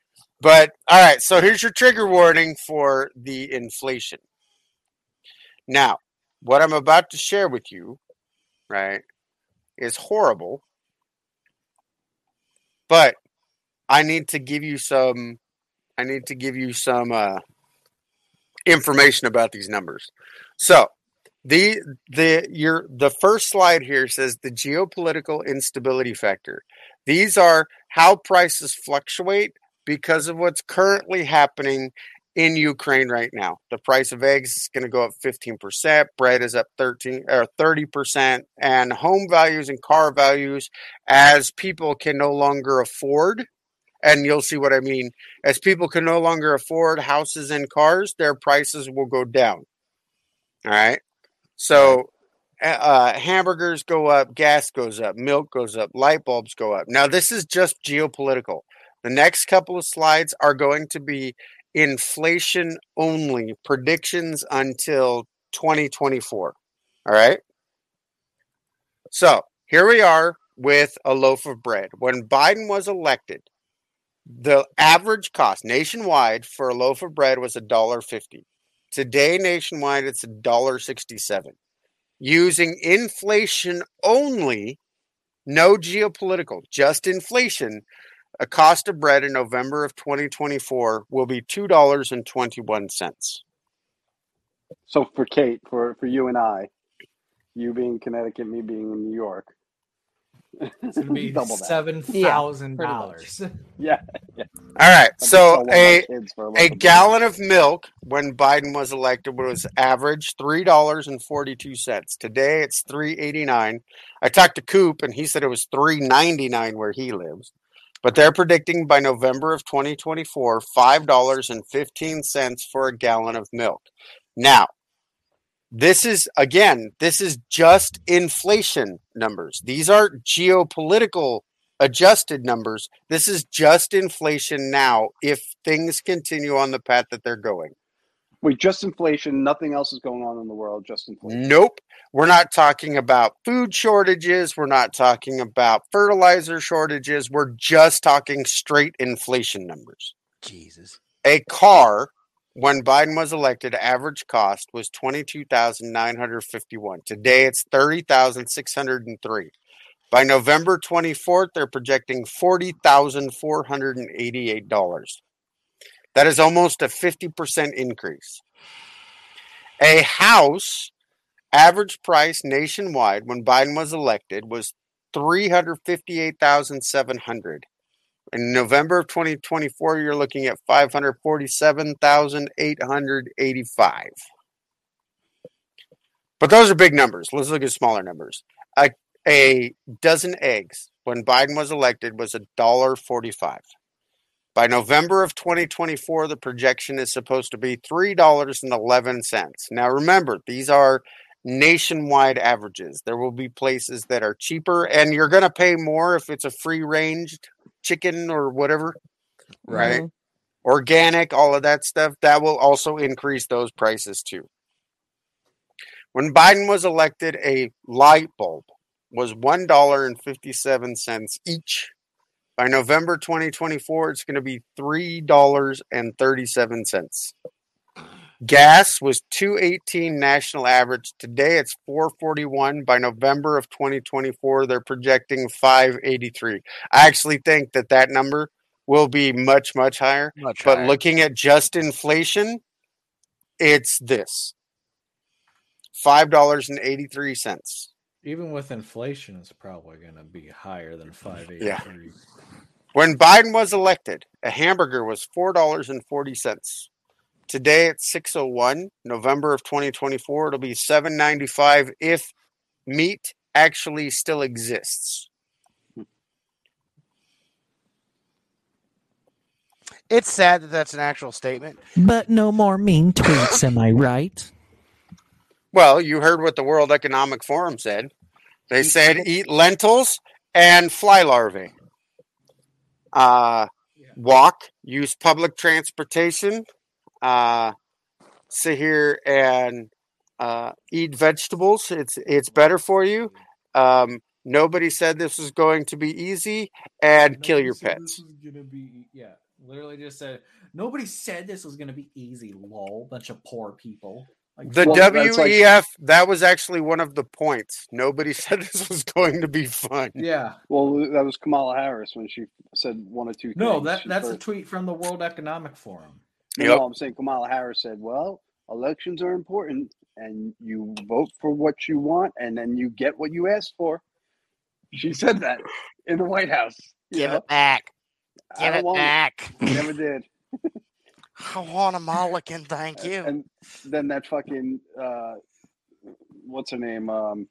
but all right. So here's your trigger warning for the inflation. Now, what I'm about to share with you, right, is horrible, but I need to give you some I need to give you some uh, information about these numbers. So the the your the first slide here says the geopolitical instability factor. These are how prices fluctuate because of what's currently happening in Ukraine right now. The price of eggs is going to go up 15%, bread is up 13 or 30%, and home values and car values as people can no longer afford and you'll see what I mean. As people can no longer afford houses and cars, their prices will go down. All right. So uh, uh, hamburgers go up, gas goes up, milk goes up, light bulbs go up. Now, this is just geopolitical. The next couple of slides are going to be inflation only predictions until 2024. All right. So here we are with a loaf of bread. When Biden was elected, the average cost nationwide for a loaf of bread was a dollar fifty. Today, nationwide, it's a dollar sixty-seven. Using inflation only, no geopolitical, just inflation. A cost of bread in November of 2024 will be $2.21. So for Kate, for for you and I, you being Connecticut, me being in New York, It's gonna be double that. seven thousand dollars. Yeah, All right. So selling one of my a a loaf of bread. gallon of milk when Biden was elected was average three dollars and forty two cents. Today it's three eighty nine. I talked to Coop and he said it was three ninety nine where he lives. But they're predicting by November of 2024, five dollars and fifteen cents for a gallon of milk. Now, this is again, this is just inflation numbers. These aren't geopolitical adjusted numbers. This is just inflation now if things continue on the path that they're going with just inflation, nothing else is going on in the world, just inflation. Nope. We're not talking about food shortages. We're not talking about fertilizer shortages. We're just talking straight inflation numbers. Jesus. A car, when Biden was elected, average cost was 22951 Today it's 30603 By November 24th, they're projecting $40,488. That is almost a fifty percent increase. A house average price nationwide when Biden was elected was three hundred fifty eight thousand seven hundred. In November of 2024, you're looking at 547,885. But those are big numbers. Let's look at smaller numbers. A, a dozen eggs when Biden was elected was $1.45. By November of 2024, the projection is supposed to be $3.11. Now remember, these are nationwide averages. There will be places that are cheaper, and you're going to pay more if it's a free ranged chicken or whatever, right? Mhm. Organic, all of that stuff. That will also increase those prices too. When Biden was elected, a light bulb was $1.57 each. By November 2024, it's going to be $3.37. Gas was 218 national average. Today it's 441. By November of 2024, they're projecting 583. I actually think that that number will be much much higher. Much But higher. looking at just inflation, it's this. $5.83. Even with inflation, it's probably gonna be higher than five eighty Yeah. Three. When Biden was elected, a hamburger was $4.40. Today it's 601. November of 2024, it'll be 795 if meat actually still exists. It's sad that that's an actual statement. But no more mean tweets, am I right? Well, you heard what the World Economic Forum said. They said eat lentils and fly larvae. Uh, walk, use public transportation, uh, sit here and uh, eat vegetables. It's it's better for you. Um, nobody said this was going to be easy, and kill your pets. This was gonna be yeah. Literally just said nobody said this was gonna be easy. Lol, bunch of poor people. Like The Well, that's like- WEF, that was actually one of the points. Nobody said this was going to be fun. yeah. Well, that was Kamala Harris when she said one or two. No, things. that She that's a tweet from the World Economic Forum. No, Yep. no, I'm saying Kamala Harris said, "Well, elections are important, and you vote for what you want, and then you get what you asked for." She said that in the White House. You Give know? it back. Give don't it back. Never did. I want a mulligan, thank you. And then that fucking uh, what's her name? Um,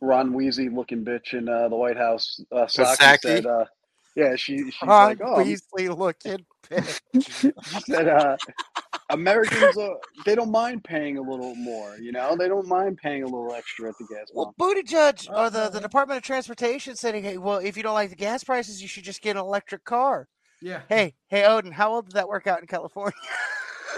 Ron Weasley looking bitch in uh, the White House. Uh, Psaki Psaki? said, uh, "Yeah, she she's Ron like, oh, I'm- Weasley looking bitch. she said uh, Americans uh, they don't mind paying a little more. You know, they don't mind paying a little extra at the gas Well, pump. Buttigieg or the, the Department of Transportation said, hey, well, if you don't like the gas prices, you should just get an electric car. Yeah. Hey, hey, Odin, how well did that work out in California?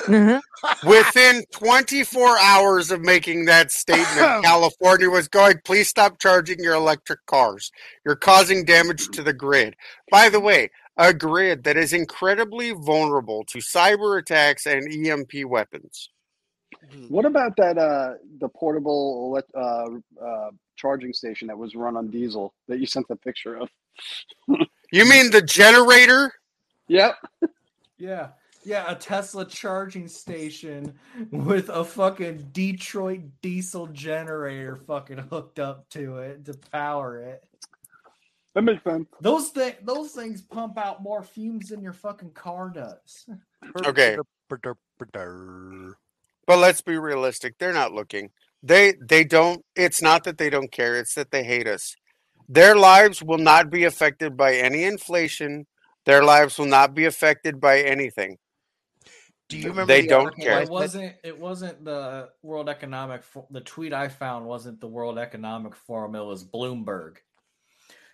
Mhm. Within 24 hours of making that statement, California was going, please stop charging your electric cars. You're causing damage to the grid. By the way, a grid that is incredibly vulnerable to cyber attacks and EMP weapons. What about that uh, the portable elect- uh, uh, charging station that was run on diesel that you sent the picture of? You mean the generator? Yep. Yeah. Yeah, a Tesla charging station with a fucking Detroit diesel generator fucking hooked up to it to power it. That makes sense. Those th- those things pump out more fumes than your fucking car does. Okay. But let's be realistic. They're not looking. They they don't it's not that they don't care, it's that they hate us. Their lives will not be affected by any inflation. Their lives will not be affected by anything. Do you remember They the don't care. It wasn't. It wasn't the World Economic. The tweet I found wasn't the World Economic Forum. It was Bloomberg.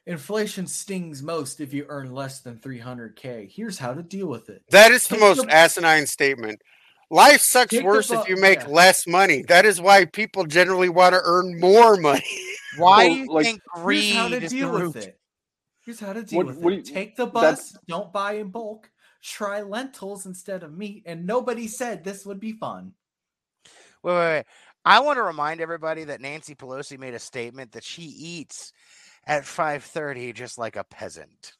Inflation stings most if you earn less than 300k. Here's how to deal with it. That is the most the- asinine statement. Life sucks Take the worse bu- if you make yeah. less money. That is why people generally want to earn more money. Why Well, do you like, think Here's how to greed is the deal root? with it. Here's how to deal What- with what it. you- Take the bus. Don't buy in bulk. Try lentils instead of meat. And nobody said this would be fun. Wait, wait, wait. I want to remind everybody that Nancy Pelosi made a statement that she eats at 5:30 just like a peasant.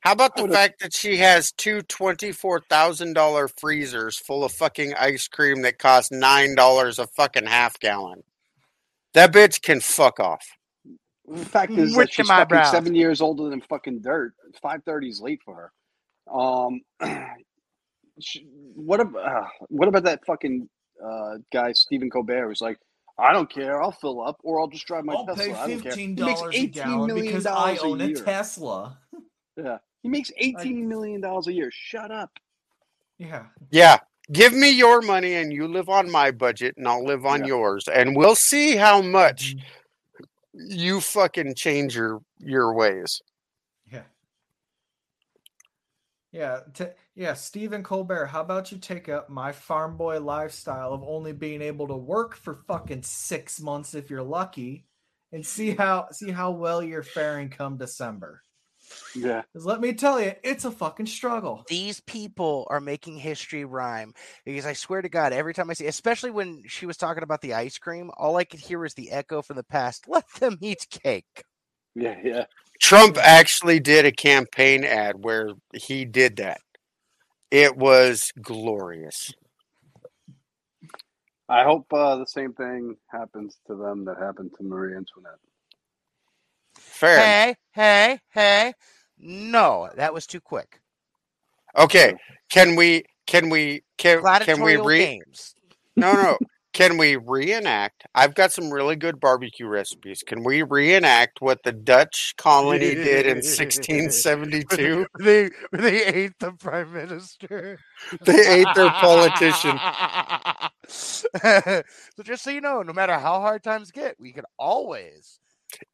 How about the fact that she has two $24,000 freezers full of fucking ice cream that cost $9 a fucking half gallon? That bitch can fuck off. The fact is With that she's them fucking eyebrows. seven years older than fucking dirt. Five thirty is late for her. Um, she, what about uh, what about that fucking uh, guy Stephen Colbert who's like, I don't care, I'll fill up, or I'll just drive my I'll Tesla. pay I don't care. fifteen He makes dollars a eighteen gallon million because I own a a. Tesla. Yeah, he makes eighteen million dollars a year. Shut up. Yeah. Yeah. Give me your money and you live on my budget and I'll live on Yeah. yours. And we'll see how much you fucking change your your ways. Yeah. Yeah, t- yeah, Stephen Colbert, how about you take up my farm boy lifestyle of only being able to work for fucking 6 months if you're lucky and see how see how well you're faring come December. Yeah, Cuz let me tell you, it's a fucking struggle. These people are making history rhyme because I swear to God, every time I see, especially when she was talking about the ice cream, all I could hear was the echo from the past. Let them eat cake. yeah, yeah. Trump actually did a campaign ad where he did that. It was glorious. I hope uh, the same thing happens to them that happened to Marie Antoinette. Fair. Hey, hey, hey. No, that was too quick. Okay. Can we can we can, can we re games. No, no. Can we reenact? I've got some really good barbecue recipes. Can we reenact what the Dutch colony did in 1672? They they ate the prime minister. They ate their politician. so just so you know, no matter how hard times get, we can always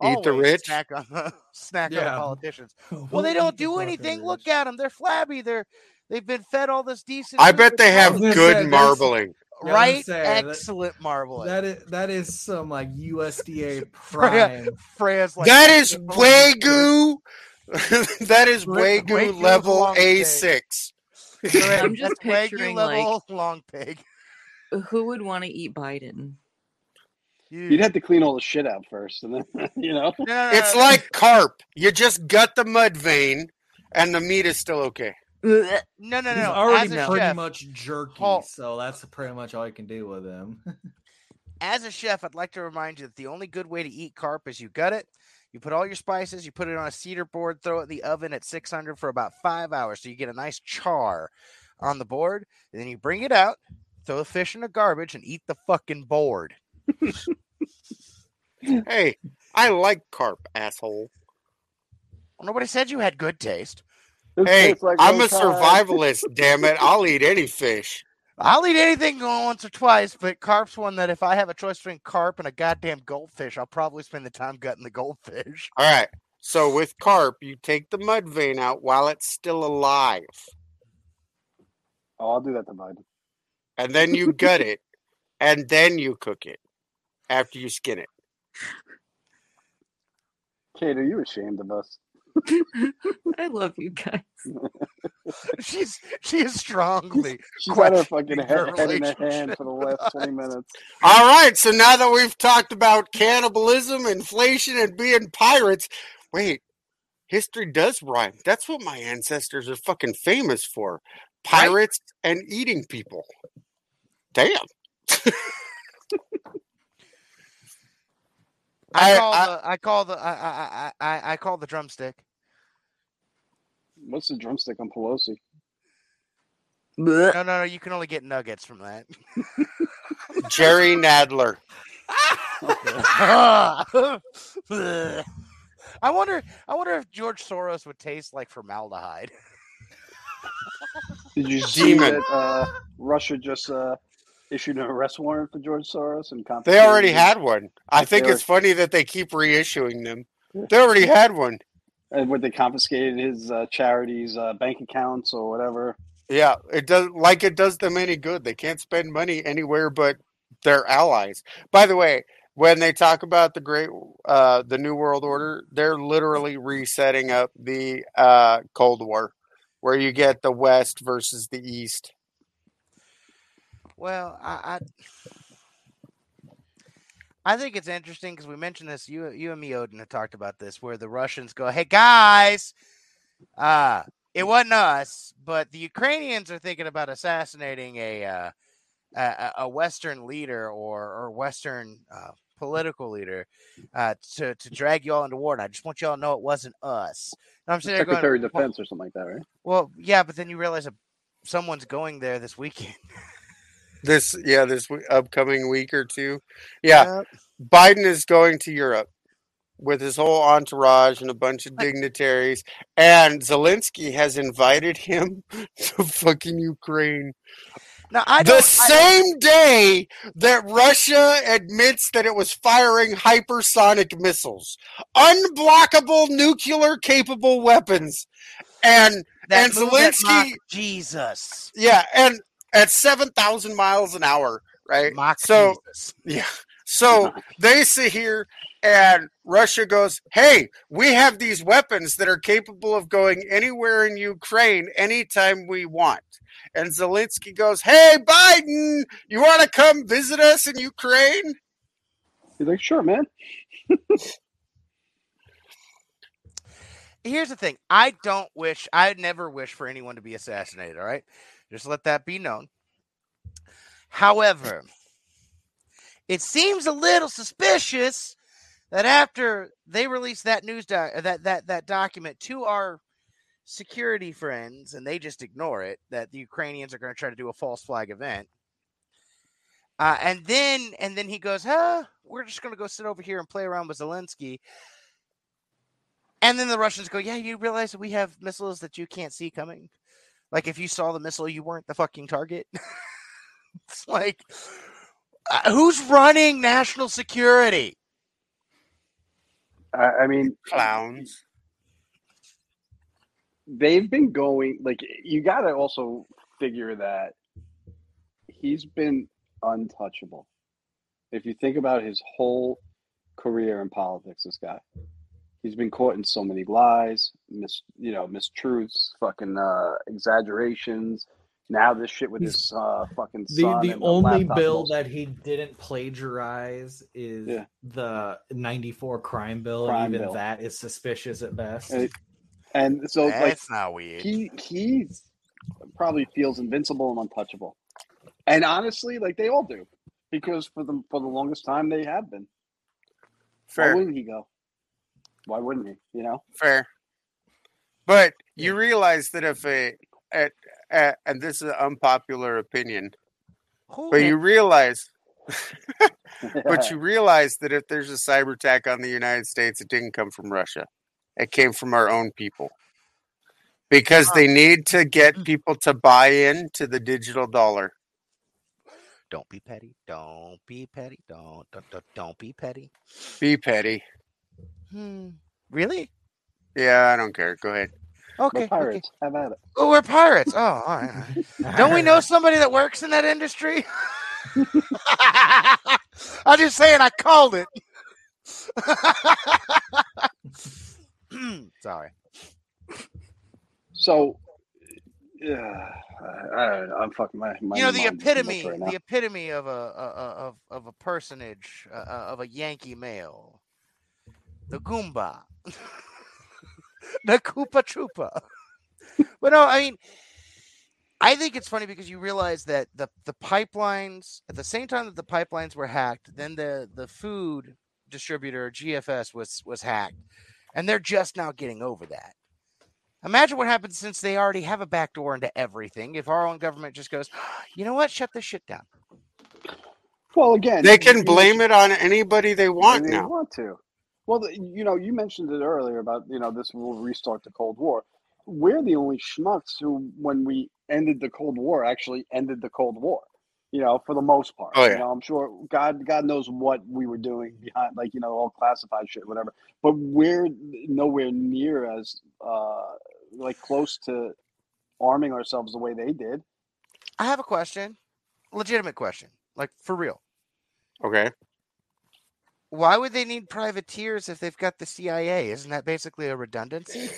Eat the rich? snack on the snack on Yeah. the politicians. Well, We'll they don't do anything. Look at them; they're flabby. They're they've been fed all this decent. I bet they have good say, marbling. Yeah, I was right. gonna say, that- Excellent marbling. That is that is some like USDA prime. Freya's like that is fucking Wagyu. that is Wa- Wagyu Wagyu level. A6. I'm just That's Wagyu picturing, level long pig. Who would want to eat Biden? You'd have to clean all the shit out first, and then you know. No, no, no, It's like carp. You just gut the mud vein and the meat is still okay. Ugh. no, no, He's no. already As a pretty chef, much jerky, Halt. so that's pretty much all you can do with him. as a chef, I'd like to remind you that the only good way to eat carp is you gut it, you put all your spices, you put it on a cedar board, throw it in the oven at 600 for about five hours, so you get a nice char on the board, and then you bring it out, throw the fish in the garbage, and eat the fucking board. Hey, I like carp, asshole. Well, nobody said you had good taste. This Hey, like I'm a roast pie. survivalist, damn it. I'll eat any fish. I'll eat anything once or twice, but carp's one that if I have a choice between carp and a goddamn goldfish, I'll probably spend the time gutting the goldfish. All right. So with carp, you take the mud vein out while it's still alive, Oh, I'll do that to Biden. and then you gut it, and then you cook it after you skin it. Kate, are you ashamed of us? I love you guys. She's she is strongly She's had her fucking your head, head in her hand for the last 20 minutes. All right. So now that we've talked about cannibalism, inflation, and being pirates, wait, history does rhyme. That's what my ancestors are fucking famous for. Pirates and eating people. Damn. I, I- call I- the I call the I I I I, I call the drumstick. What's the drumstick on Pelosi? No, no, no. You can only get nuggets from that. Jerry Nadler. I wonder. I wonder if George Soros would taste like formaldehyde. Did you see Demon. that uh, Russia just uh, issued an arrest warrant for George Soros and They already had one. I think it's funny that they keep reissuing them. They already had one. and what they confiscated his uh, charities' uh, bank accounts or whatever. Yeah, it does like it does them any good. They can't spend money anywhere but their allies. By the way, when they talk about the great uh the new world order, they're literally resetting up the uh Cold War where you get the west versus the east. Well, I, I I think it's interesting because we mentioned this. You, you and me, Odin, had talked about this, where the Russians go, "Hey guys, uh, it wasn't us, but the Ukrainians are thinking about assassinating a uh, a, a Western leader or or Western uh, political leader uh, to to drag you all into war. And I just want you all to know it wasn't us." And I'm sitting there going, Secretary of "Well- Defense or something like that, right? Well, yeah, but then you realize that someone's going there this weekend. This yeah, this w- upcoming week or two. Yeah, Biden is going to Europe with his whole entourage and a bunch of dignitaries, and Zelensky has invited him to fucking Ukraine. Now I the don't. I- same day that Russia admits that it was firing hypersonic missiles, unblockable nuclear capable weapons, and that and move at Mach- Zelensky- Jesus, yeah, and at seven thousand miles an hour, right? Mach so Jesus. yeah. So they sit here and Russia goes, Hey, we have these weapons that are capable of going anywhere in Ukraine anytime we want. And Zelensky goes, Hey, Biden, you want to come visit us in Ukraine? He's like, sure, man. Here's the thing. I don't wish. I never wish for anyone to be assassinated. All right, just let that be known. However, it seems a little suspicious that after they released that news doc, that that that document to our security friends, and they just ignore it, that the Ukrainians are going to try to do a false flag event. Uh, and then and then he goes, huh, we're just going to go sit over here and play around with Zelensky. And then the Russians go, yeah, you realize we have missiles that you can't see coming. Like if you saw the missile, you weren't the fucking target. it's like, uh, who's running national security? I, I mean, Clowns. they've been going like you got to also figure that he's been untouchable. If you think about his whole career in politics, this guy, he's been caught in so many lies, mis you know, mistruths, fucking uh, exaggerations. Now this shit with He's- his uh, fucking The son the and only laptop bill most- that he didn't plagiarize is Yeah. the '94 crime bill, Crime even bill. that is suspicious at best. And- and so like not weird. he he probably feels invincible and untouchable. And honestly, like they all do, because for the for the longest time they have been. Fair. wouldn't he go? Why wouldn't he? You know, Fair. But you realize that if a, at, at, and this is an unpopular opinion, Who but you realize but you realize that if there's a cyber attack on the United States, it didn't come from Russia. It came from our own people. Because they need to get mm. people to buy in to the digital dollar. don't be petty. Don't be petty. Don't don't, don't, don't be petty. Be petty. Hmm. Really? Yeah, I don't care. Go ahead. We're Okay. okay. pirates. Have at it. Oh, we're pirates. Oh, all right. all right. Don't we know somebody that works in that industry? I'm just saying, I called it. Sorry. So, yeah, I don't know. I'm fucking my. my you know the mind's too much epitome, right the epitome of a, a, a of of a personage uh, uh, of a Yankee male, the Goomba. the Koopa Troopa. but no, I mean, I think it's funny because you realize that the the pipelines at the same time that the pipelines were hacked, then the the food distributor GFS was was hacked, and they're just now getting over that. Imagine what happens since they already have a backdoor into everything. If our own government just goes, you know what, shut this shit down. Well, again, They can blame it on anybody they want they now. want to. Well, the, you know, you mentioned it earlier about you know this will restart the Cold War. We're the only schmucks who, when we ended the Cold War, actually ended the Cold War. You know, for the most part. Oh, yeah. You know, I'm sure God, God knows what we were doing behind, like you know, all classified shit, whatever. But we're nowhere near as uh, like close to arming ourselves the way they did. I have a question, legitimate question, like for real. Okay. Why would they need privateers if they've got the CIA? Isn't that basically a redundancy?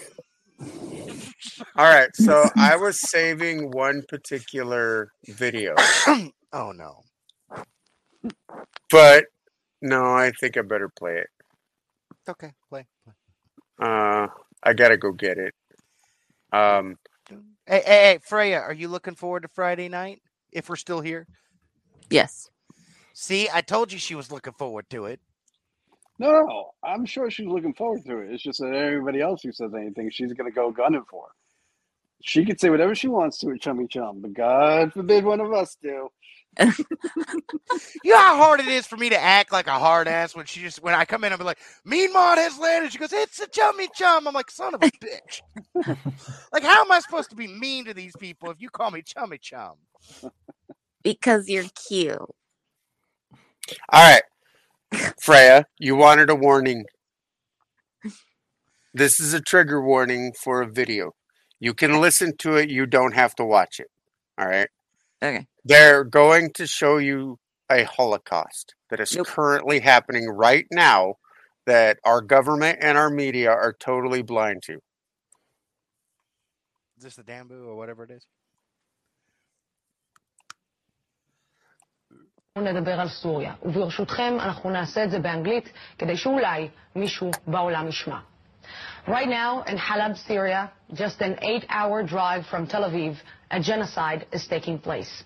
All right. So I was saving one particular video, oh no. but no, I think I better play it. Okay, play. play. Uh, I gotta go get it. Um, Hey, hey, hey, Freya, are you looking forward to Friday night? If we're still here, Yes. see, I told you she was looking forward to it. No, no, no. I'm sure she's looking forward to it. It's just that everybody else who says anything, she's going to go gunning for. She could say whatever she wants to at Chummy Chum, but God forbid one of us do. You know how hard it is for me to act like a hard ass when she just when I come in, I'm like, "Mean Mod has landed." She goes, "It's a chummy chum." I'm like, "Son of a bitch!" like, how am I supposed to be mean to these people if you call me chummy chum? Because you're cute. all right, Freya, you wanted a warning. This is a trigger warning for a video. You can listen to it. You don't have to watch it. All right. Okay. They're going to show you a Holocaust that is Nope. currently happening right now that our government and our media are totally blind to. Is this the Dambu or whatever it is? נדבר על סוריה, וברשותכם אנחנו נעשה את זה באנגלית כדי שאולי מישהו בעולם ישמע. Right now in Halab, Syria, just an eight-hour drive from Tel Aviv, a genocide is taking place.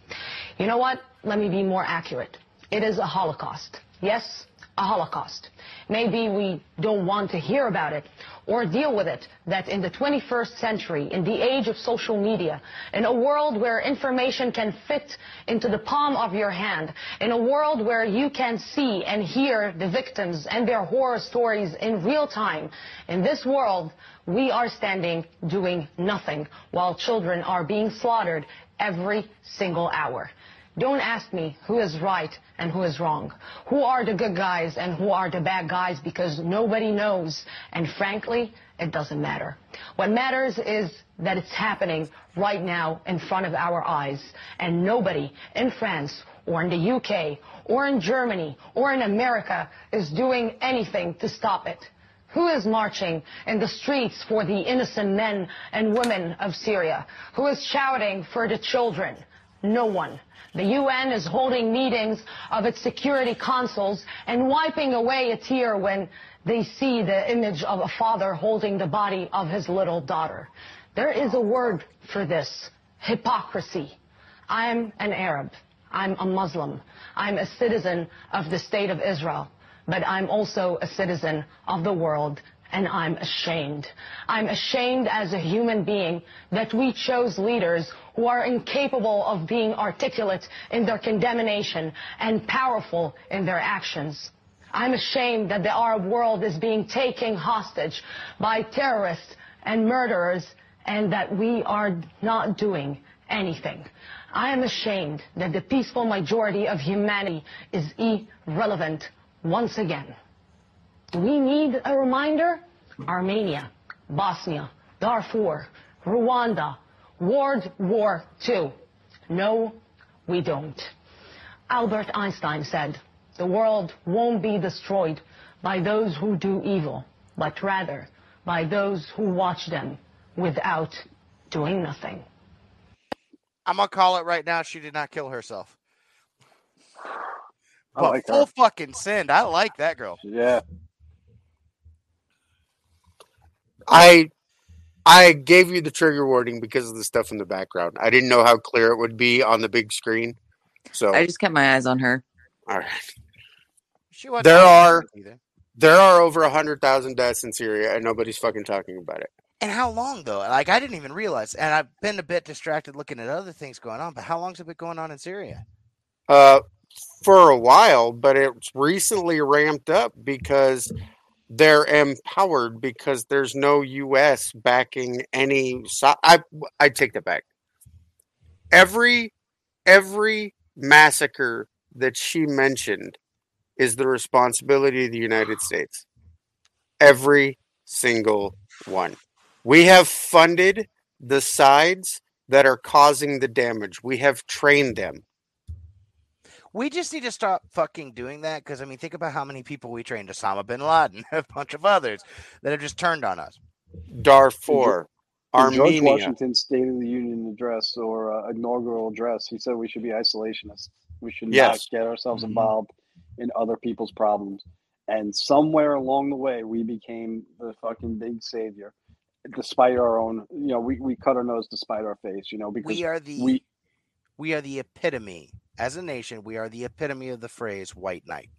You know what? Let me be more accurate. It is a Holocaust. Yes, a Holocaust. Maybe we don't want to hear about it or deal with it that in the 21st century, in the age of social media, in a world where information can fit into the palm of your hand, in a world where you can see and hear the victims and their horror stories in real time, in this world, we are standing doing nothing while children are being slaughtered every single hour. Don't ask me who is right and who is wrong. Who are the good guys and who are the bad guys because nobody knows. And frankly, it doesn't matter. What matters is that it's happening right now in front of our eyes. And nobody in France or in the UK or in Germany or in America is doing anything to stop it. Who is marching in the streets for the innocent men and women of Syria? Who is shouting for the children? No one. The UN is holding meetings of its security councils and wiping away a tear when they see the image of a father holding the body of his little daughter. There is a word for this. Hypocrisy. I'm an Arab. I'm a Muslim. I'm a citizen of the state of Israel. But I'm also a citizen of the world and I'm ashamed. I'm ashamed as a human being that we chose leaders who are incapable of being articulate in their condemnation and powerful in their actions. I'm ashamed that the Arab world is being taken hostage by terrorists and murderers and that we are not doing anything. I am ashamed that the peaceful majority of humanity is irrelevant once again. Do we need a reminder? Armenia, Bosnia, Darfur, Rwanda, World War II. No, we don't. Albert Einstein said, the world won't be destroyed by those who do evil, but rather by those who watch them without doing nothing. I'm gonna call it right now. She did not kill herself. I But like full her. fucking send. I like that girl. Yeah. I I gave you the trigger warning because of the stuff in the background. I didn't know how clear it would be on the big screen. So, I just kept my eyes on her. all right. She There are- either. There are over 100,000 deaths in Syria, and nobody's fucking talking about it. And how long though? Like I didn't even realize. And I've been a bit distracted looking at other things going on. But how long's it been going on in Syria? Uh, for a while, but it's recently ramped up because they're empowered because there's no U.S. backing any. So- I I take that back. Every every massacre that she mentioned is the responsibility of the United States. Every single one. We have funded the sides that are causing the damage. We have trained them. We just need to stop fucking doing that because I mean, think about how many people we trained Osama bin Laden, a bunch of others that have just turned on us. Darfur, In George Armenia. Washington's State of the Union address or uh, inaugural address, he said we should be isolationists. We should Yes. not get ourselves Mhm. involved in other people's problems. And somewhere along the way, we became the fucking big savior, despite our own. You know, we, we cut our nose despite our face. You know, because We are the we we are the epitome as a nation. We are the epitome of the phrase "white knight."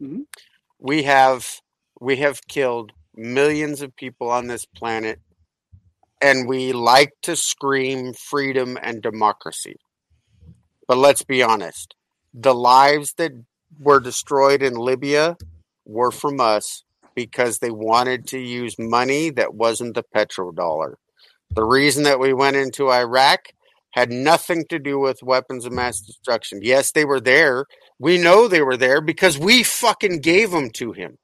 Mm-hmm. we have we have killed millions of people on this planet and we like to scream freedom and democracy but let's be honest the lives that were destroyed in libya were from us because they wanted to use money that wasn't the petrodollar the reason that we went into iraq had nothing to do with weapons of mass destruction yes they were there we know they were there because we fucking gave them to him.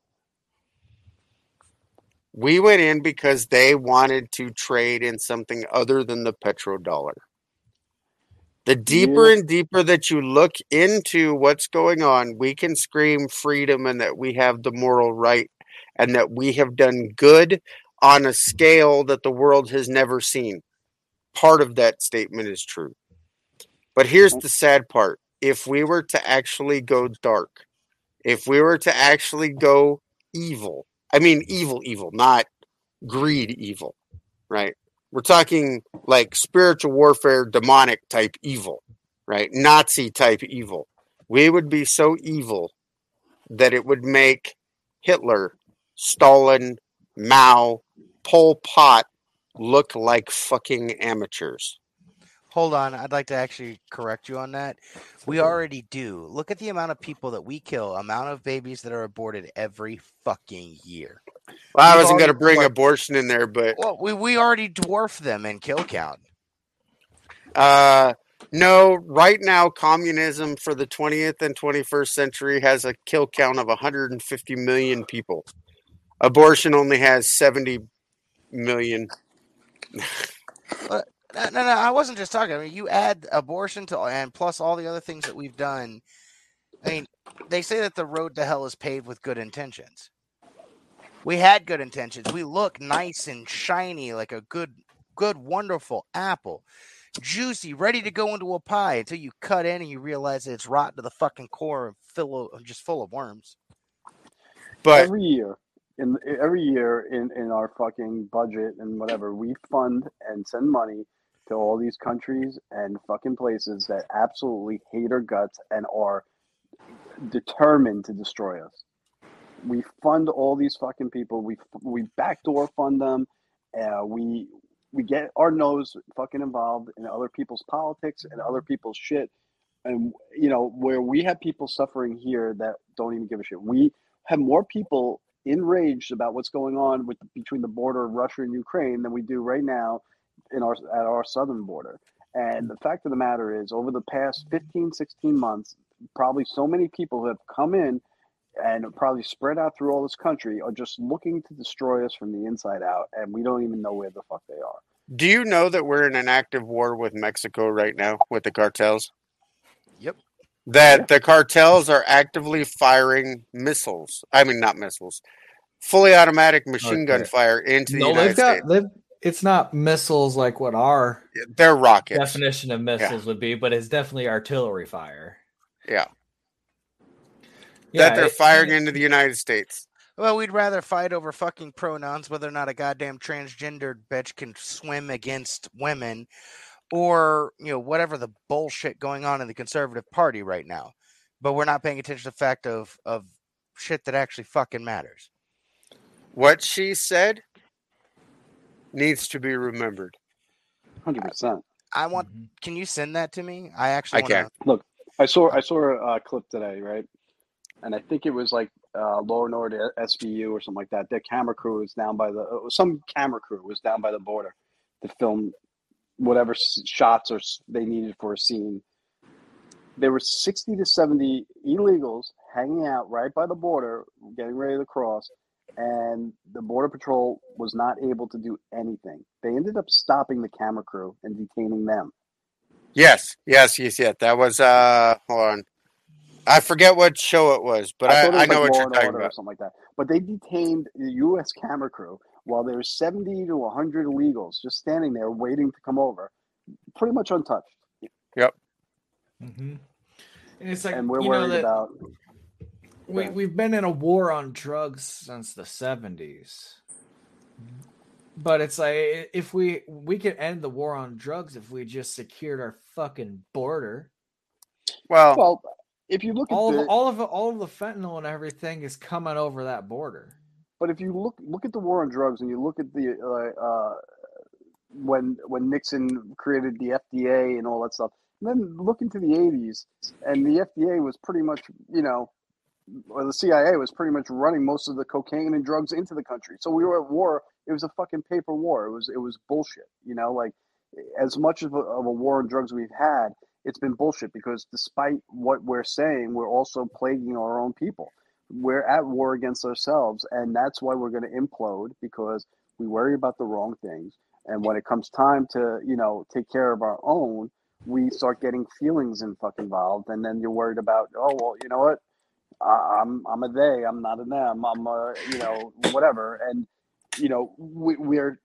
We went in because they wanted to trade in something other than the petrodollar. The deeper Yeah. and deeper that you look into what's going on, we can scream freedom and that we have the moral right and that we have done good on a scale that the world has never seen. Part of that statement is true. But here's the sad part if we were to actually go dark, if we were to actually go evil, I mean, evil, evil, not greed evil, right? We're talking like spiritual warfare, demonic type evil, right? Nazi type evil. We would be so evil that it would make Hitler, Stalin, Mao, Pol Pot look like fucking amateurs. Hold on, I'd like to actually correct you on that. We already do. Look at the amount of people that we kill, amount of babies that are aborted every fucking year. Well, I wasn't going to bring dwarfed- abortion in there, but Well, we, we already dwarf them in kill count. Uh, no, right now, communism for the 20th and 21st century has a kill count of 150 million people. Abortion only has 70 million. No, no, no, I wasn't just talking. I mean, you add abortion to and plus all the other things that we've done. I mean, they say that the road to hell is paved with good intentions. We had good intentions. We look nice and shiny like a good, good, wonderful apple, juicy, ready to go into a pie until you cut in and you realize that it's rotten to the fucking core and full of, just full of worms. But every year in every year in in our fucking budget and whatever we fund and send money to all these countries and fucking places that absolutely hate our guts and are determined to destroy us. We fund all these fucking people. We we backdoor fund them. Uh, we we get our nose fucking involved in other people's politics and other people's shit. And you know where we have people suffering here that don't even give a shit. We have more people enraged about what's going on with between the border of Russia and Ukraine than we do right now in our at our southern border. And the fact of the matter is over the past 15 16 months probably so many people who have come in and probably spread out through all this country are just looking to destroy us from the inside out and we don't even know where the fuck they are. do you know that we're in an active war with Mexico right now with the cartels? Yep. That the cartels are actively firing missiles. I mean, not missiles, fully automatic machine gun fire into the No, United they've got States. they've. It's not missiles like what our They're rockets. definition of missiles would be, but it's definitely artillery fire. Yeah. Yeah, that they're it- firing into the United States. Well, we'd rather fight over fucking pronouns, whether or not a goddamn transgendered bitch can swim against women, or you know whatever the bullshit going on in the conservative party right now. But we're not paying attention to the fact of of shit that actually fucking matters. What she said needs to be remembered. Hundred percent. I want. Mhm. Can you send that to me? I actually. I wanna, can. I saw I saw a uh, clip today, right? And I think it was like uh, Law and Order SVU or something like that. Their camera crew was down by the uh, some camera crew was down by the border to film whatever shots or they needed for a scene. There were sixty to seventy illegals hanging out right by the border, getting ready to cross, and the border patrol was not able to do anything. They ended up stopping the camera crew and detaining them. Yes, yes, yes, yes. That was uh hold on. I forget what show it was, but I, it I, was know like what you're talking about. something like that. But they detained the U.S. camera crew while there were 70 to 100 illegals just standing there waiting to come over, pretty much untouched. Yep. Mm-hmm. And it's like and we're you know worried that about we Yeah. we've been in a war on drugs since the seventies. But it's like if we we could end the war on drugs if we just secured our fucking border. Well, well. If you look at All the, of all of all of the fentanyl and everything is coming over that border. But if you look look at the war on drugs and you look at the uh, uh, when when Nixon created the FDA and all that stuff, and then look into the 80s, and the FDA was pretty much you know or the CIA was pretty much running most of the cocaine and drugs into the country. So we were at war. It was a fucking paper war. It was it was bullshit. You know, like as much of a, of a war on drugs we've had, it's been bullshit because despite what we're saying, we're also plaguing our own people. We're at war against ourselves, and that's why we're going to implode because we worry about the wrong things. And when it comes time to you know take care of our own, we start getting feelings and fucking involved, and then you're worried about oh well, you know what I- I'm I'm a they. I'm not a them. I'm a you know whatever. And you know we, we're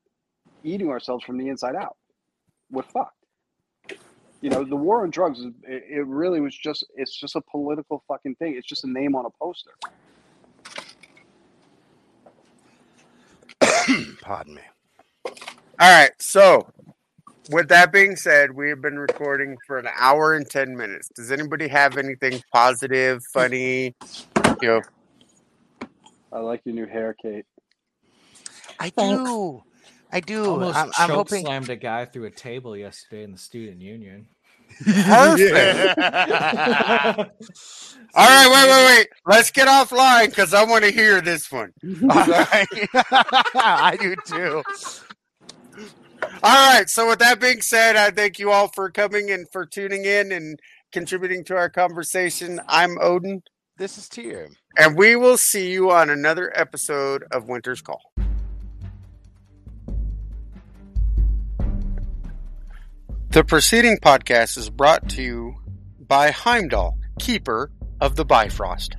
eating ourselves from the inside out. We're fucked. You know the war on drugs. Is, it, it really was just. It's just a political fucking thing. It's just a name on a poster. Pardon me. all right. So, with that being said, we have been recording for an hour and 10 minutes. Does anybody have anything positive, funny, you know, I like your new hair, Kate. I Thanks. do. I do. Almost I'm, I'm hoping. slammed a guy through a table yesterday in the student union. Perfect. All right, wait, wait, wait. Let's get offline because I want to hear this one. All right. I do too. All right. So, with that being said, I thank you all for coming and for tuning in and contributing to our conversation. I'm Odin, This is Tyr. and we will see you on another episode of Winter's Call. The preceding podcast is brought to you by Heimdall, keeper of the Bifrost.